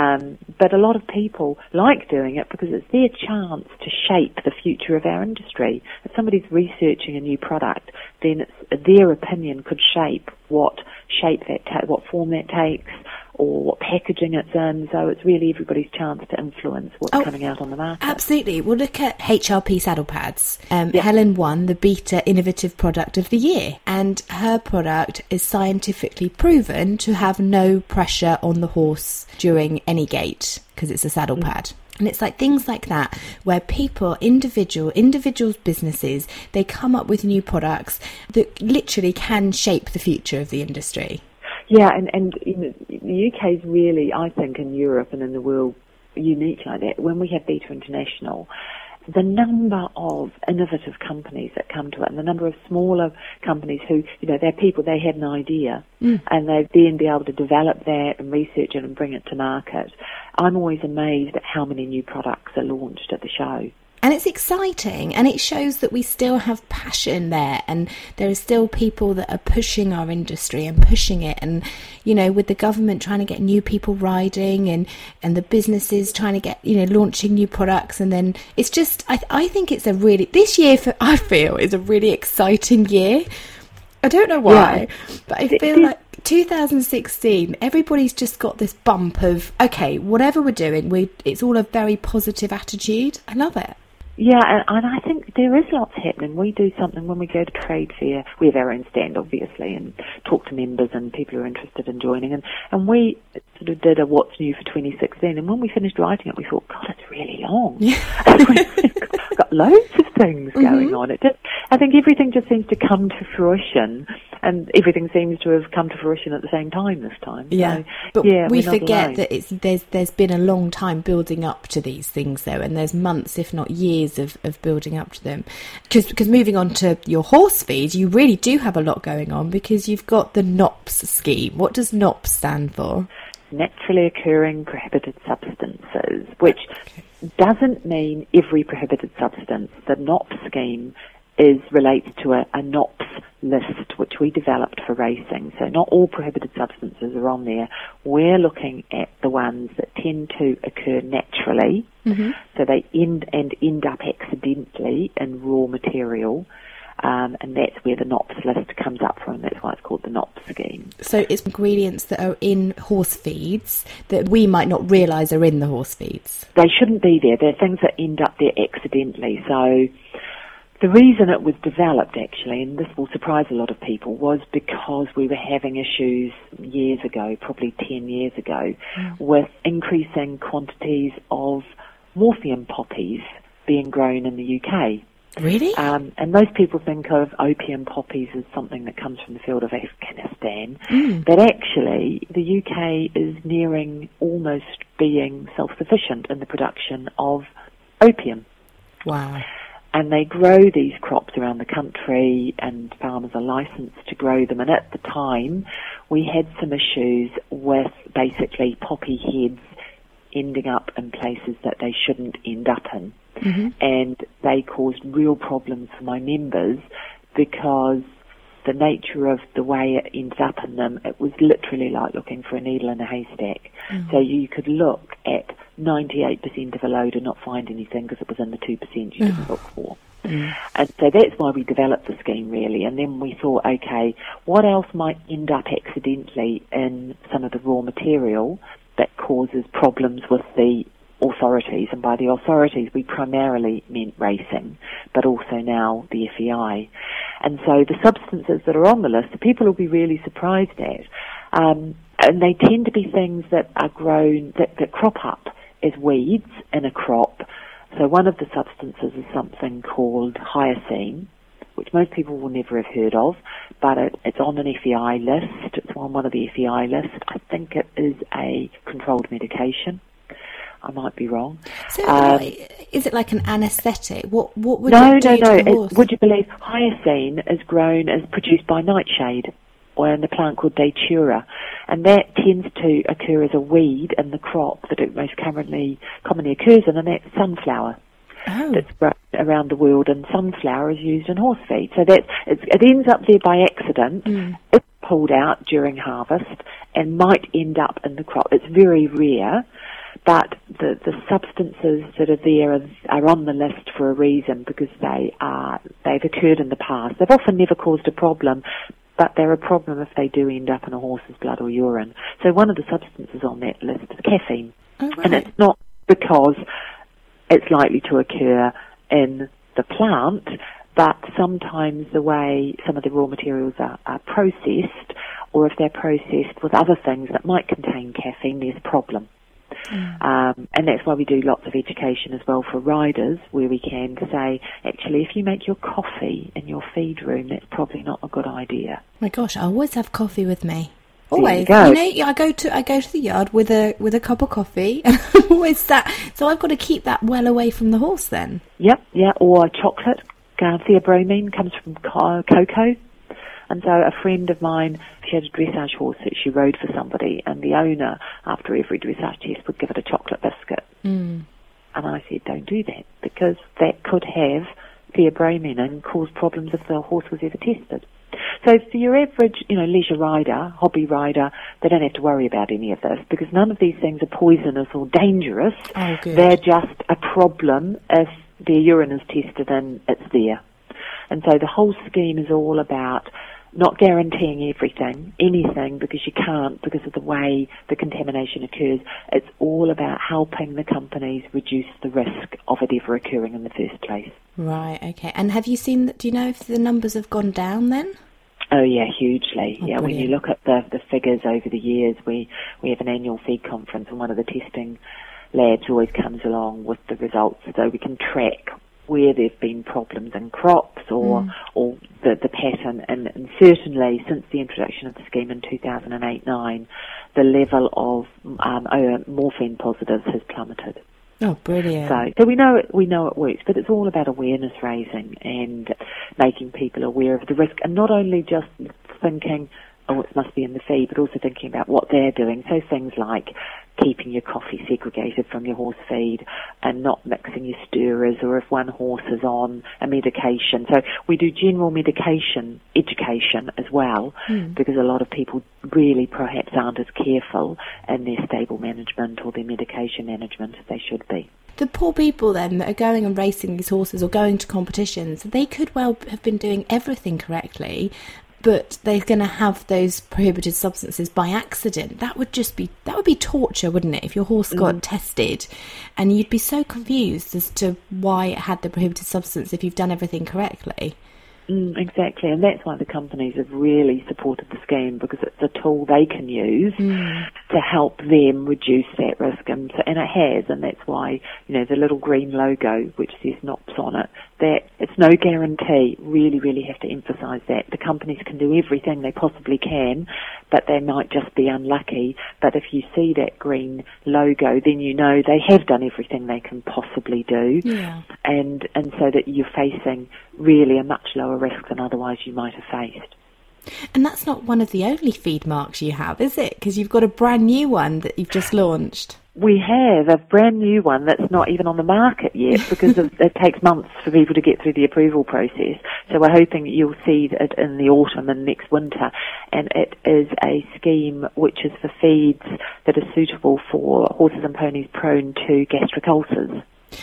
Um, but a lot of people like doing it because it's their chance to shape the future of our industry. If somebody's researching a new product, then it's, their opinion could shape what shape that ta- what form that takes, or what packaging it's in. So it's really everybody's chance to influence what's Oh, coming out on the market. Absolutely. Well, look at HRP saddle pads. Um, Yeah. Helen won the Beta Innovative Product of the Year, and her product is scientifically proven to have no pressure on the horse during any gait because it's a saddle pad. And it's like things like that where people, individual, individuals, businesses, they come up with new products that literally can shape the future of the industry. Yeah, and and the UK is really, I think, in Europe and in the world, unique like that. When we have Beta International, the number of innovative companies that come to it, and the number of smaller companies who, you know, they're people they had an idea, mm. and they then be able to develop that and research it and bring it to market. I'm always amazed at how many new products are launched at the show. And it's exciting and it shows that we still have passion there and there are still people that are pushing our industry and pushing it and you know with the government trying to get new people riding and and the businesses trying to get you know launching new products and then it's just I I think it's a really this year for [LAUGHS] I feel is a really exciting year. I don't know why, but I feel like 2016 everybody's just got this bump of okay, whatever we're doing, we it's all a very positive attitude. I love it. Yeah, and, and I think there is lots happening. We do something when we go to trade fair. We have our own stand, obviously, and talk to members and people who are interested in joining. And, and we sort of did a what's new for 2016. And when we finished writing it, we thought, God, it's really long. [LAUGHS] We've got loads of things mm-hmm. going on. It just, I think everything just seems to come to fruition, and everything seems to have come to fruition at the same time this time. Yeah, so, but yeah, we forget that it's there's there's been a long time building up to these things though, and there's months, if not years, of, of building up to them. Because because moving on to your horse feed, you really do have a lot going on because you've got the NOPS scheme. What does NOPS stand for? naturally occurring prohibited substances, which doesn't mean every prohibited substance. The NOPS scheme is relates to a, a NOPS list, which we developed for racing. So not all prohibited substances are on there. We're looking at the ones that tend to occur naturally, so they end and end up accidentally in raw material. Um, and that's where the NOPS list comes up from. That's why it's called the NOPS scheme. So it's ingredients that are in horse feeds that we might not realise are in the horse feeds. they shouldn't be there. They're things that end up there accidentally. So the reason it was developed actually, and this will surprise a lot of people, was because we were having issues years ago, probably 10 years ago, with increasing quantities of morphium poppies being grown in the UK. Really? Um, and most people think of opium poppies as something that comes from the field of Afghanistan, but actually the UK is nearing almost being self-sufficient in the production of opium. wow. And they grow these crops around the country and farmers are licensed to grow them. And at the time, we had some issues with basically poppy heads ending up in places that they shouldn't end up in. Mm-hmm. And they caused real problems for my members because the nature of the way it ends up in them, it was literally like looking for a needle in a haystack. Mm. So you could look at 98% of a load and not find anything because it was in the 2% you didn't mm. look for. Mm. And so that's why we developed the scheme really. And then we thought, okay, what else might end up accidentally in some of the raw material that causes problems with the authorities? And by the authorities, we primarily meant racing, but also now the FEI. And so the substances that are on the list, the people will be really surprised at. Um, and they tend to be things that are grown, that, that crop up as weeds in a crop. So one of the substances is something called hyoscine, which most people will never have heard of, but it, it's on an FEI list. It's on one of the FEI lists. I think it is a controlled medication. I might be wrong. So Um, is it like an anaesthetic? What what would no, it do no, no. It- would you believe hyoscine is grown is produced by nightshade, or in the plant called datura, and that tends to occur as a weed in the crop that it most commonly commonly occurs in, and that's sunflower. oh. That's grown around the world, and sunflower is used in horse feed. So that it's, it ends up there by accident. It's pulled out during harvest and might end up in the crop. It's very rare, but the, the substances that are there are, are on the list for a reason because they are they've occurred in the past. They've often never caused a problem, but they're a problem if they do end up in a horse's blood or urine. So one of the substances on that list is caffeine, Oh, and it's not because it's likely to occur in the plant, but sometimes the way some of the raw materials are, are processed, or if they're processed with other things that might contain caffeine, there's a problem. Um, and that's why we do lots of education as well for riders, where we can say, actually, if you make your coffee in your feed room, that's probably not a good idea. My gosh, I always have coffee with me. There you Always, go. you know, I go to I go to the yard with a with a cup of coffee, [LAUGHS] and I'm always that. So I've got to keep that well away from the horse. Then, Yep, yeah, or chocolate. Uh, theobromine comes from co- cocoa. And so a friend of mine, she had a dressage horse that she rode for somebody, and the owner, after every dressage test, would give it a chocolate biscuit. Mm. And I said, don't do that, because that could have theobromine and cause problems if the horse was ever tested. So for your average, you know, leisure rider, hobby rider, they don't have to worry about any of this because none of these things are poisonous or dangerous. Oh. They're just a problem if their urine is tested and it's there. And so the whole scheme is all about not guaranteeing everything, anything, because you can't because of the way the contamination occurs. It's all about helping the companies reduce the risk of it ever occurring in the first place. right? Okay. And have you seen? Do you know if the numbers have gone down then? Oh yeah, hugely. Oh, yeah, when you look at the the figures over the years, we we have an annual feed conference, and one of the testing labs always comes along with the results, so we can track where there've been problems in crops, or mm. or the the pattern. And, and, certainly since the introduction of the scheme in 2008-9, the level of um, morphine positives has plummeted. Oh, brilliant! So, so we know it, we know it works, but it's all about awareness raising and making people aware of the risk, and not only just thinking, oh, it must be in the feed, but also thinking about what they're doing. So things like keeping your coffee segregated from your horse feed and not mixing your stirrers or if one horse is on a medication. So we do general medication education as well mm. because a lot of people really perhaps aren't as careful in their stable management or their medication management as they should be the poor people then that are going and racing these horses or going to competitions, they could well have been doing everything correctly but they're going to have those prohibited substances by accident. That would just be that would be torture, wouldn't it? If your horse got mm. tested, and you'd be so confused as to why it had the prohibited substance if you've done everything correctly. Mm, exactly, and that's why the companies have really supported the scheme because it's a tool they can use mm. to help them reduce that risk, and and it has, and that's why you know the little green logo which says NOPS on it. That it's no guarantee. Really, really have to emphasise that the companies can do everything they possibly can, but they might just be unlucky. But if you see that green logo, then you know they have done everything they can possibly do, yeah. and and so that you're facing really a much lower risk than otherwise you might have faced. And that's not one of the only feed marks you have, is it? Because you've got a brand new one that you've just launched. We have a brand new one that's not even on the market yet [LAUGHS] because of, it takes months for people to get through the approval process. So we're hoping you'll see it in the autumn and next winter. And it is a scheme which is for feeds that are suitable for horses and ponies prone to gastric ulcers.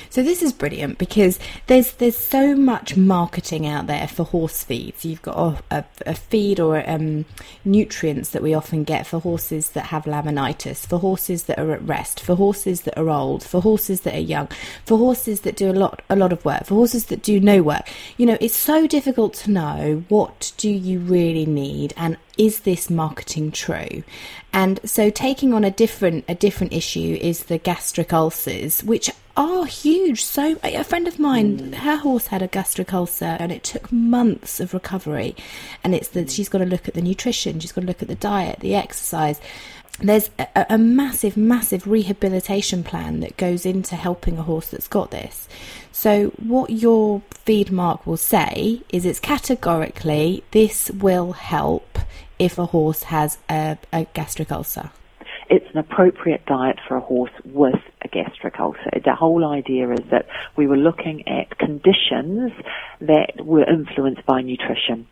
So this is brilliant because there's there's so much marketing out there for horse feeds. You've got a, a, a feed or um, nutrients that we often get for horses that have laminitis, for horses that are at rest, for horses that are old, for horses that are young, for horses that do a lot a lot of work, for horses that do no work. You know, it's so difficult to know what do you really need and is this marketing true? And so taking on a different a different issue is the gastric ulcers, which are huge. So a friend of mine, mm. her horse had a gastric ulcer, and it took months of recovery. And it's that she's got to look at the nutrition, she's got to look at the diet, the exercise. There's a, a massive, massive rehabilitation plan that goes into helping a horse that's got this. So, what your feed mark will say is it's categorically this will help if a horse has a, a gastric ulcer it's an appropriate diet for a horse with a gastric ulcer. The whole idea is that we were looking at conditions that were influenced by nutrition.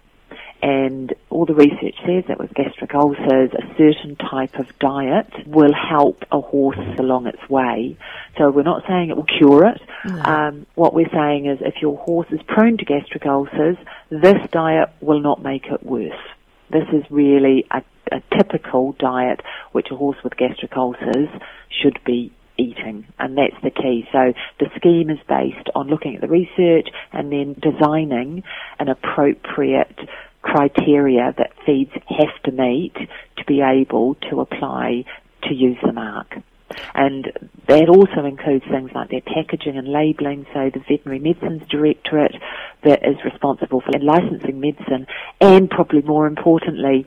And all the research says that with gastric ulcers, a certain type of diet will help a horse along its way. So we're not saying it will cure it. No. Um, what we're saying is if your horse is prone to gastric ulcers, this diet will not make it worse. This is really a a typical diet which a horse with gastric ulcers should be eating, and that's the key. So the scheme is based on looking at the research and then designing an appropriate criteria that feeds have to meet to be able to apply to use the mark. And that also includes things like their packaging and labelling, so the Veterinary Medicines Directorate that is responsible for licensing medicine, and probably more importantly,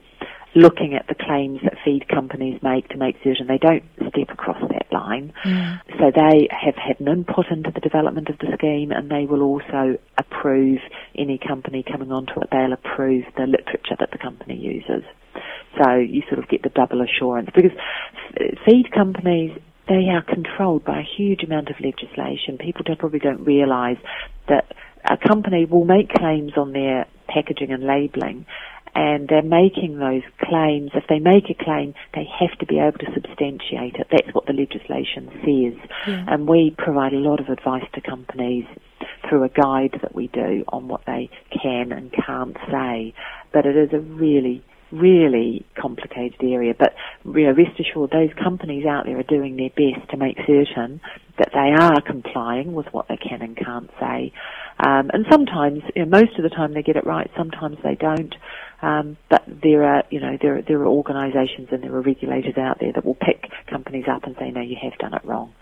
looking at the claims that feed companies make to make certain they don't step across that line. Mm. So they have had an input into the development of the scheme and they will also approve any company coming onto it. They'll approve the literature that the company uses. So you sort of get the double assurance because feed companies they are controlled by a huge amount of legislation. People don't, probably don't realise that a company will make claims on their packaging and labelling and they're making those claims. If they make a claim, they have to be able to substantiate it. That's what the legislation says. Yeah. And we provide a lot of advice to companies through a guide that we do on what they can and can't say. But it is a really really complicated area. But you know, rest assured, those companies out there are doing their best to make certain that they are complying with what they can and can't say. Um, and sometimes, you know, most of the time, they get it right. Sometimes they don't. Um, but there are, you know, there there are organisations and there are regulators out there that will pick companies up and say, no, you have done it wrong.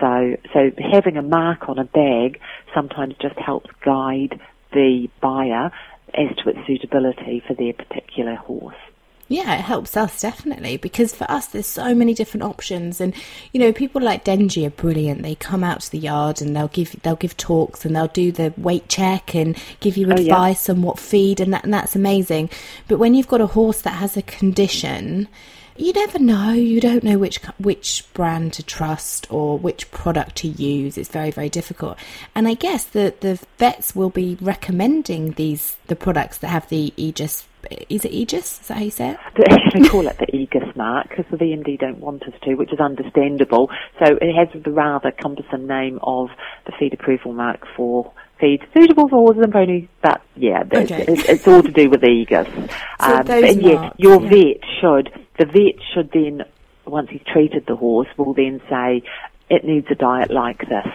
So, so having a mark on a bag sometimes just helps guide the buyer as to its suitability for their particular horse. Yeah, it helps us definitely because for us there's so many different options and you know people like Dengie are brilliant. They come out to the yard and they'll give they'll give talks and they'll do the weight check and give you Oh, yeah. advice on what feed and that and that's amazing. But when you've got a horse that has a condition, you never know. You don't know which which brand to trust or which product to use. It's very very difficult. And I guess the the vets will be recommending these the products that have the EGUS. Is it EGUS? Is that how you say it? They call it the EGUS mark because the VMD don't want us to, which is understandable. So it has the rather cumbersome name of the feed approval mark for feed suitable for horses and ponies, but yeah, it's, Okay. it's, it's all to do with the EGUS. [LAUGHS] Um, those and yeah, marks, your yeah. vet should, the vet should then, once he's treated the horse, will then say, it needs a diet like this,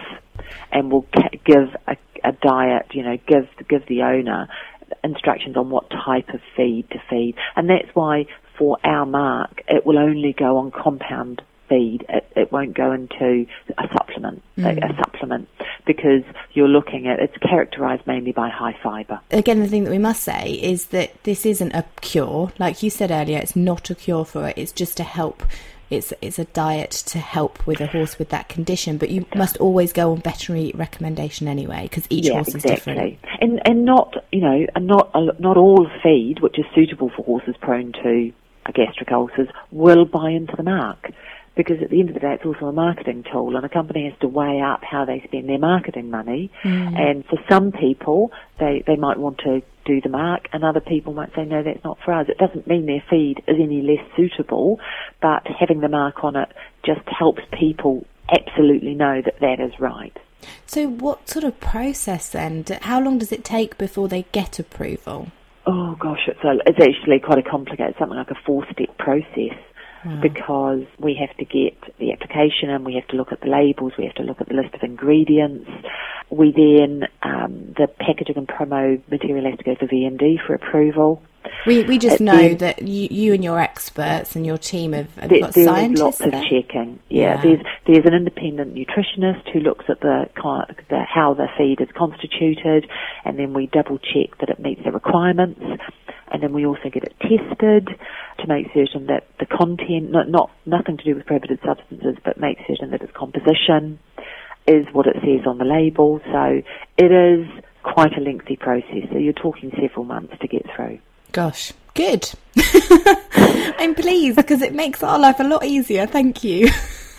and will give a, a diet, you know, give, give the owner instructions on what type of feed to feed. And that's why for our mark, it will only go on compound feed. It, it won't go into a supplement, a, a mm. supplement, because you're looking at, it's characterized mainly by high fiber. again, the thing that we must say is that this isn't a cure. Like you said earlier, it's not a cure for it. It's just to help. It's it's a diet to help with a horse with that condition. But you must always go on veterinary recommendation anyway, because each yeah, horse is different. And and not you know, and not not all feed which is suitable for horses prone to uh, gastric ulcers will buy into the mark. Because at the end of the day, it's also a marketing tool, and a company has to weigh up how they spend their marketing money. And for some people, they they might want to do the mark, and other people might say, no, that's not for us. It doesn't mean their feed is any less suitable, but having the mark on it just helps people absolutely know that that is right. So, what sort of process then? How long does it take before they get approval? Oh gosh, it's a, it's actually quite a complicated, something like a four-step process. Because we have to get the application and we have to look at the labels, we have to look at the list of ingredients. We then, um, the packaging and promo material has to go for VMD for approval. We we just know the- that you, you and your experts and your team have, have There, got there is scientists lots of there? checking. Yeah, Yeah. there's there's an independent nutritionist who looks at the, the how the feed is constituted, and then we double check that it meets the requirements, and then we also get it tested to make certain that the content, not, not nothing to do with prohibited substances, but make certain that its composition is what it says on the label. So it is quite a lengthy process. So you're talking several months to get through. Gosh, good. [LAUGHS] I'm pleased because it makes our life a lot easier. Thank you. [LAUGHS]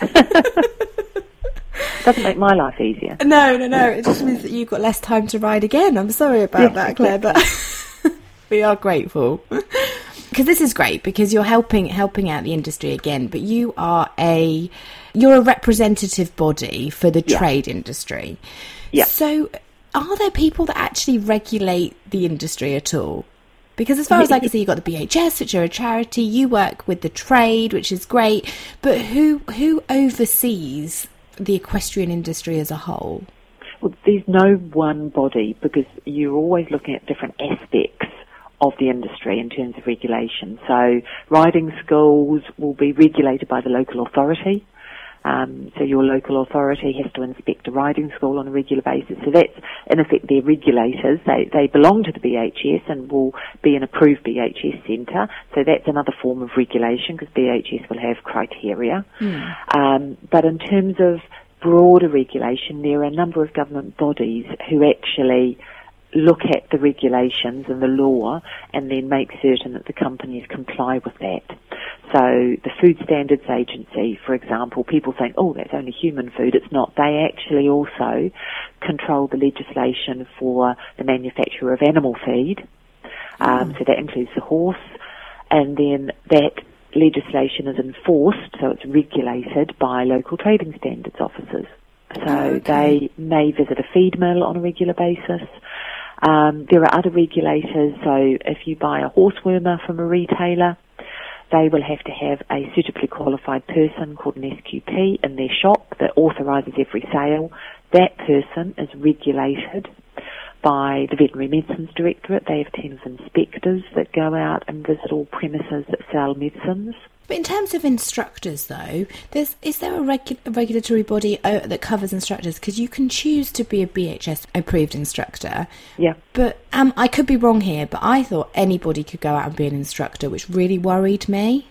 Doesn't make my life easier. No, no, no. It just means that you've got less time to ride again. I'm sorry about Yes, that, Claire, but [LAUGHS] we are grateful. [LAUGHS] Because this is great because you're helping helping out the industry again, but you are a you're a representative body for the Yeah. trade industry. Yeah. So are there people that actually regulate the industry at all? Because as far as I can [LAUGHS] see, you've got the BHS, which are a charity. You work with the trade, which is great. But who who oversees the equestrian industry as a whole? Well, there's no one body because you're always looking at different aspects of the industry in terms of regulation. So riding schools will be regulated by the local authority. Um, so your local authority has to inspect a riding school on a regular basis. So that's in effect their regulators. They they belong to the BHS and will be an approved BHS centre. So that's another form of regulation because BHS will have criteria. Um, but in terms of broader regulation, there are a number of government bodies who actually look at the regulations and the law and then make certain that the companies comply with that. So the Food Standards Agency, for example, people think, oh, that's only human food. It's not. They actually also control the legislation for the manufacture of animal feed. Um, So that includes the horse. And then that legislation is enforced, so it's regulated by local trading standards officers. So they may visit a feed mill on a regular basis. Um, there are other regulators, so if you buy a horse wormer from a retailer, they will have to have a suitably qualified person called an SQP in their shop that authorises every sale. That person is regulated by the Veterinary Medicines Directorate. They have a team of inspectors that go out and visit all premises that sell medicines. But in terms of instructors, though, there's is there a, regu- a regulatory body uh, that covers instructors? Because you can choose to be a BHS approved instructor. Yeah. But um, I could be wrong here, but I thought anybody could go out and be an instructor, which really worried me.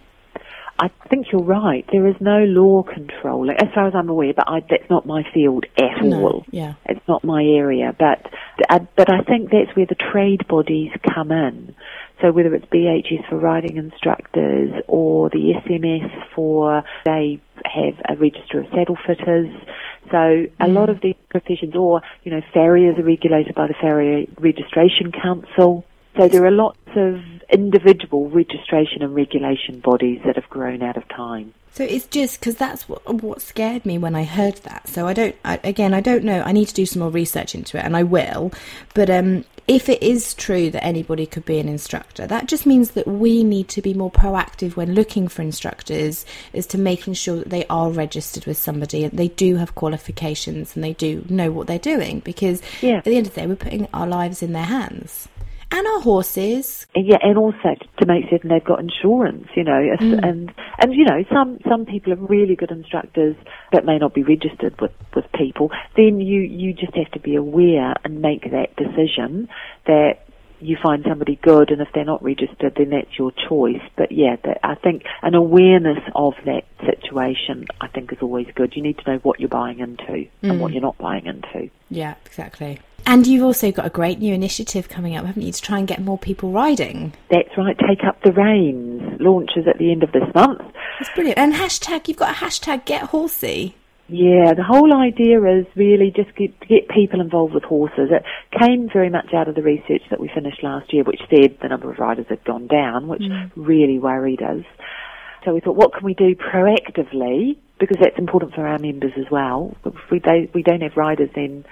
I think you're right. There is no law control, as far as I'm aware, but I, that's not my field at No, all. yeah. It's not my area, but uh, but I think that's where the trade bodies come in. So whether it's BHS for riding instructors or the SMS for they have a register of saddle fitters. So a lot of these professions, or you know, farriers are regulated by the Farrier Registration Council. So there are lots of individual registration and regulation bodies that have grown out of time. So it's just because that's what what scared me when I heard that. So I don't. I, again, I don't know. I need to do some more research into it, and I will. But um, if it is true that anybody could be an instructor, that just means that we need to be more proactive when looking for instructors, as to making sure that they are registered with somebody and they do have qualifications and they do know what they're doing. Because Yeah. at the end of the day, we're putting our lives in their hands and our horses. And yeah, and also to make certain they've got insurance, you know, if- mm. and and you know, some some people are really good instructors that may not be registered with with people. Then you you just have to be aware and make that decision that you find somebody good, and if they're not registered, then that's your choice. But yeah, that, I think an awareness of that situation, I think, is always good. You need to know what you're buying into and what mm. you're not buying into. Yeah, exactly. And you've also got a great new initiative coming up, haven't you, to try and get more people riding? That's right. Take up the reins. Launches at the end of this month. That's brilliant. And hashtag, you've got a hashtag get horsey. Yeah, the whole idea is really just get, to get people involved with horses. It came very much out of the research that we finished last year, which said the number of riders had gone down, which really worried us. So we thought, what can we do proactively? Because that's important for our members as well. If we, they, we don't have riders, then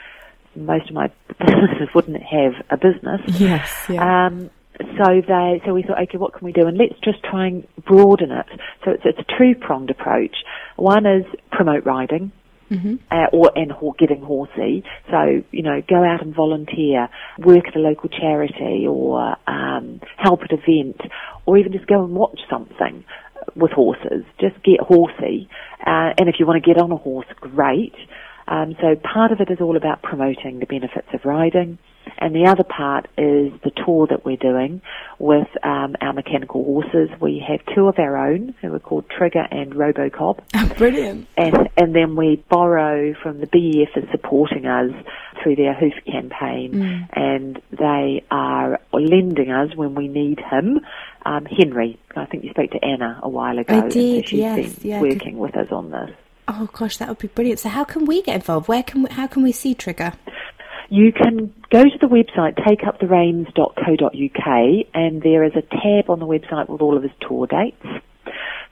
most of my [LAUGHS] businesses wouldn't have a business. Yes, Um, so they, so we thought, okay, what can we do? And let's just try and broaden it. So it's, it's a two-pronged approach. One is promote riding. Uh, or and ho- getting horsey. So you know, go out and volunteer, work at a local charity, or um, help at an event, or even just go and watch something with horses. Just get horsey, uh, and if you want to get on a horse, great. Um, so part of it is all about promoting the benefits of riding, and the other part is the tour that we're doing with um, our mechanical horses. We have two of our own who are called Trigger and Robocob, [LAUGHS] Brilliant. and and then we borrow from the BEF is supporting us through their hoof campaign, and they are lending us when we need him. Um, Henry, I think you spoke to Anna a while ago. I and so she's yes, been yeah, working with us on this. Oh gosh, that would be brilliant. So how can we get involved? Where can we, how can we see Trigger? You can go to the website takeupthereins.co.uk and there is a tab on the website with all of his tour dates.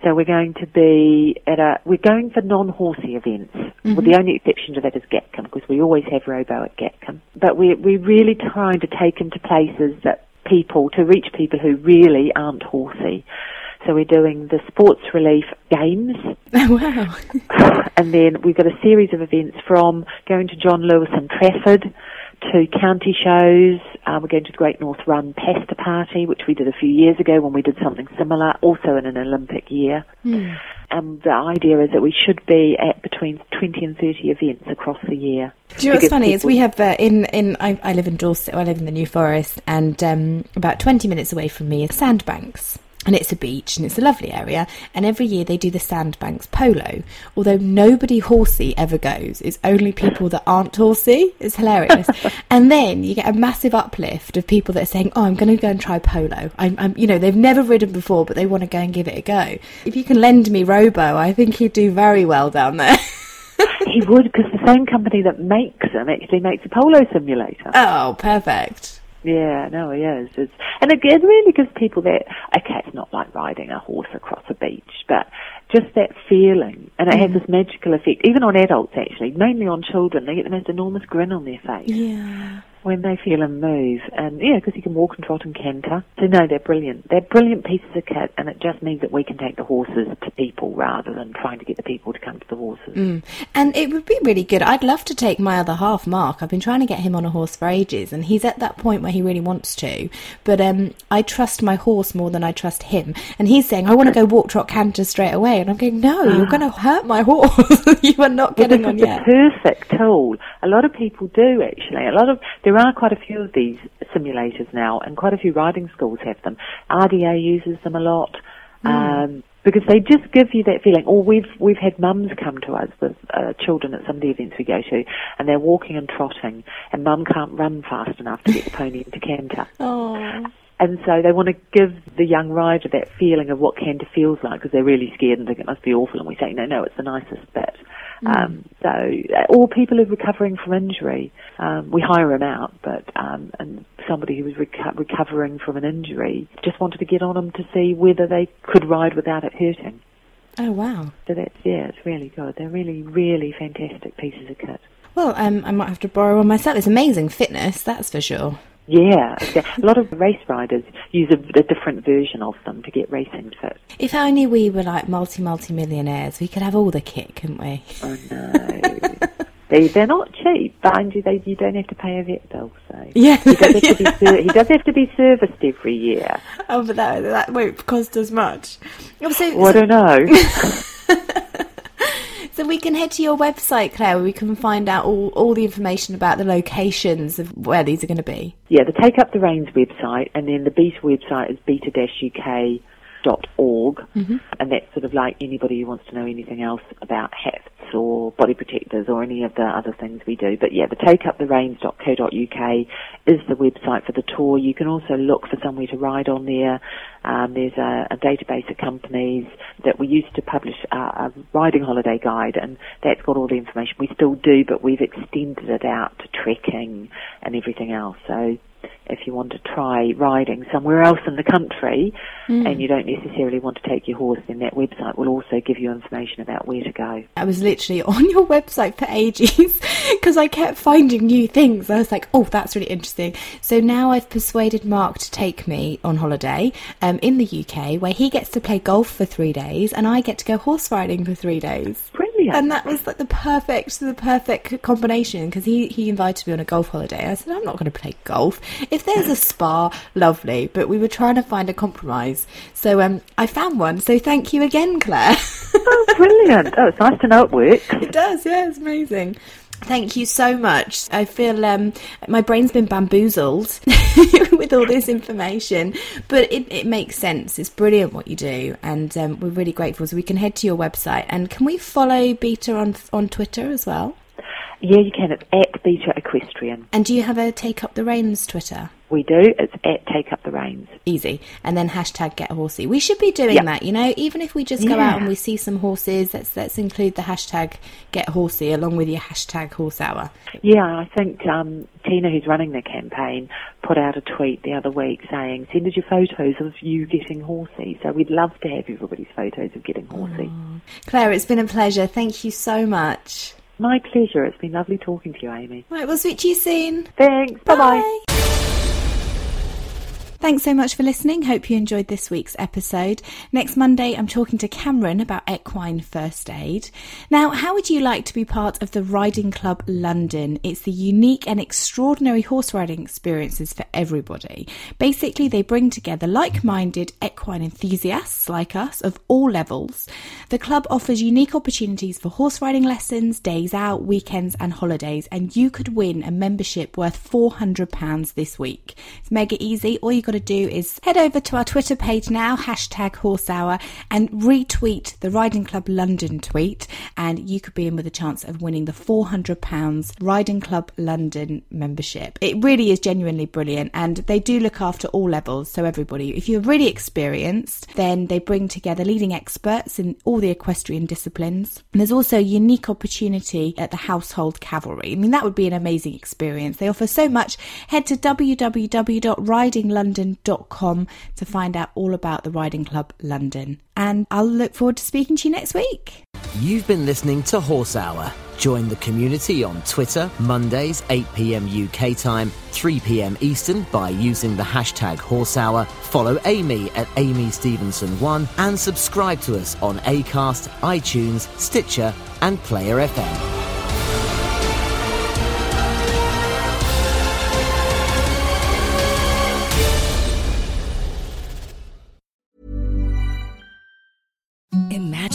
So we're going to be at a, we're going for non-horsey events. Well, the mm-hmm. only exception to that is Gatcombe because we always have Robo at Gatcombe. But we're, we're really trying to take him to places that people, to reach people who really aren't horsey. So we're doing the sports relief games [LAUGHS] wow. [LAUGHS] and then we've got a series of events from going to John Lewis and Trafford to county shows. Uh, we're going to the Great North Run Pasta Party, which we did a few years ago when we did something similar, also in an Olympic year. And the idea is that we should be at between 20 and 30 events across the year. Do you know what's funny is we have uh, in in I, I live in Dorset. I live in the New Forest, and um, about twenty minutes away from me is Sandbanks. And it's a beach and it's a lovely area. And every year they do the Sandbanks polo. Although nobody horsey ever goes. It's only people that aren't horsey. It's hilarious. [LAUGHS] and then you get a massive uplift of people that are saying, Oh, I'm going to go and try polo. I'm, I'm, you know, they've never ridden before, but they want to go and give it a go. If you can lend me Robo, I think he'd do very well down there. [LAUGHS] he would, because the same company that makes them actually makes a polo simulator. oh, perfect. Yeah, no, he is. It's, and it, it really gives people that, okay, it's not like riding a horse across a beach, but just that feeling. And it has mm. this magical effect, even on adults actually, mainly on children. They get the most enormous grin on their face. Yeah. When they feel him move. And yeah, because you can walk and trot and canter. So no, they're brilliant. They're brilliant pieces of kit, and it just means that we can take the horses to people rather than trying to get the people to come to the horses. Mm. And it would be really good. I'd love to take my other half, Mark. I've been trying to get him on a horse for ages, and he's at that point where he really wants to. But um, I trust my horse more than I trust him. And he's saying, I want to go walk, trot, canter straight away. And I'm going, no, you're going to hurt my [LAUGHS] horse. [LAUGHS] you are not getting well, on the yet. perfect tool. A lot of people do actually. A lot of there are quite a few of these simulators now, and quite a few riding schools have them. RDA uses them a lot. Um, because they just give you that feeling. Or we've we've had mums come to us with uh, children at some of the events we go to, and they're walking and trotting, and mum can't run fast enough to get the pony into canter. [LAUGHS] Oh. And so they want to give the young rider that feeling of what canter feels like because they're really scared and think it must be awful. And we say, no, no, it's the nicest bit. Um, so, all people who are recovering from injury, um, we hire them out, but um, and somebody who was reco- recovering from an injury just wanted to get on them to see whether they could ride without it hurting. Oh, wow. So that's yeah, it's really good. They're really, really fantastic pieces of kit. Well, um, I might have to borrow one myself. It's amazing fitness, that's for sure. Yeah, yeah. a lot of race riders use a, a different version of them to get racing fit. If only we were like multi multi millionaires, we could have all the kit, couldn't we? Oh no. [LAUGHS] They, they're not cheap, mind you, they, you don't have to pay a vet bill, so. Yeah. He does, have to be [LAUGHS] ser- he does have to be serviced every year. Oh, but that that won't cost as much. Oh, so, Well, I don't know. [LAUGHS] so we can head to your website, Claire, where we can find out all, all the information about the locations of where these are going to be. yeah, the Take Up the Reins website, and then the Beta website is beta-uk.org, and that's sort of like anybody who wants to know anything else about hats or body protectors or any of the other things we do. But yeah, the takeupthereins.co.uk is the website for the tour. You can also look for somewhere to ride on there. Um, there's a, a database of companies that we used to publish a, a riding holiday guide, and that's got all the information. We still do, but we've extended it out to trekking and everything else. So if you want to try riding somewhere else in the country and you don't necessarily want to take your horse, then that website will also give you information about where to go. I was literally [LAUGHS] on your website for ages [LAUGHS] because I kept finding new things. I was like, oh, that's really interesting. So now I've persuaded Mark to take me on holiday um, in the UK where he gets to play golf for three days and I get to go horse riding for three days. Brilliant. And that was like the perfect, the perfect combination because he, he invited me on a golf holiday. I said, I'm not going to play golf. If there's a spa, lovely. But we were trying to find a compromise. So um, I found one. So thank you again, Claire. oh, brilliant. Oh, it's nice to know it works. It does, yeah, it's amazing. Thank you so much. I feel um, my brain's been bamboozled [LAUGHS] with all this information, but it, it makes sense. It's brilliant what you do, and um, we're really grateful. So we can head to your website, and can we follow Beta on on Twitter as well? Yeah, you can. It's at Beta Equestrian. And do you have a Take Up the Reins Twitter? We do. It's at Take Up the Reins. Easy. And then hashtag get horsey. We should be doing Yep. that, you know, even if we just go Yeah. out and we see some horses, let's let's include the hashtag get horsey along with your hashtag horse hour. Yeah, I think um, Tina, who's running the campaign, put out a tweet the other week saying, send us your photos of you getting horsey. So we'd love to have everybody's photos of getting horsey. Claire, it's been a pleasure. Thank you so much. My pleasure. It's been lovely talking to you, Amy. Right, we'll speak to you soon. Thanks. Bye-bye. Thanks so much for listening. Hope you enjoyed this week's episode. Next Monday, I'm talking to Cameron about equine first aid. Now, how would you like to be part of the Riding Club London? It's the unique and extraordinary horse riding experiences for everybody. Basically, they bring together like minded equine enthusiasts like us of all levels. The club offers unique opportunities for horse riding lessons, days out, weekends, and holidays, and you could win a membership worth £400 this week. It's mega easy. All you've got to do is head over to our Twitter page now, hashtag horse hour, and retweet the Riding Club London tweet, and you could be in with a chance of winning the £400 Riding Club London membership. It really is genuinely brilliant, and they do look after all levels, so everybody. If you're really experienced, then they bring together leading experts in all the equestrian disciplines. And there's also a unique opportunity at the Household Cavalry. I mean, that would be an amazing experience. They offer so much. Head to www.ridinglondon.com to find out all about the Riding Club London. And I'll look forward to speaking to you next week. You've been listening to Horse Hour Join the community on Twitter, Mondays, 8 pm UK time, 3 pm Eastern by using the hashtag Horse Hour. Follow Amy at Amy Stevenson1 and subscribe to us on Acast, iTunes, Stitcher, and Player FM.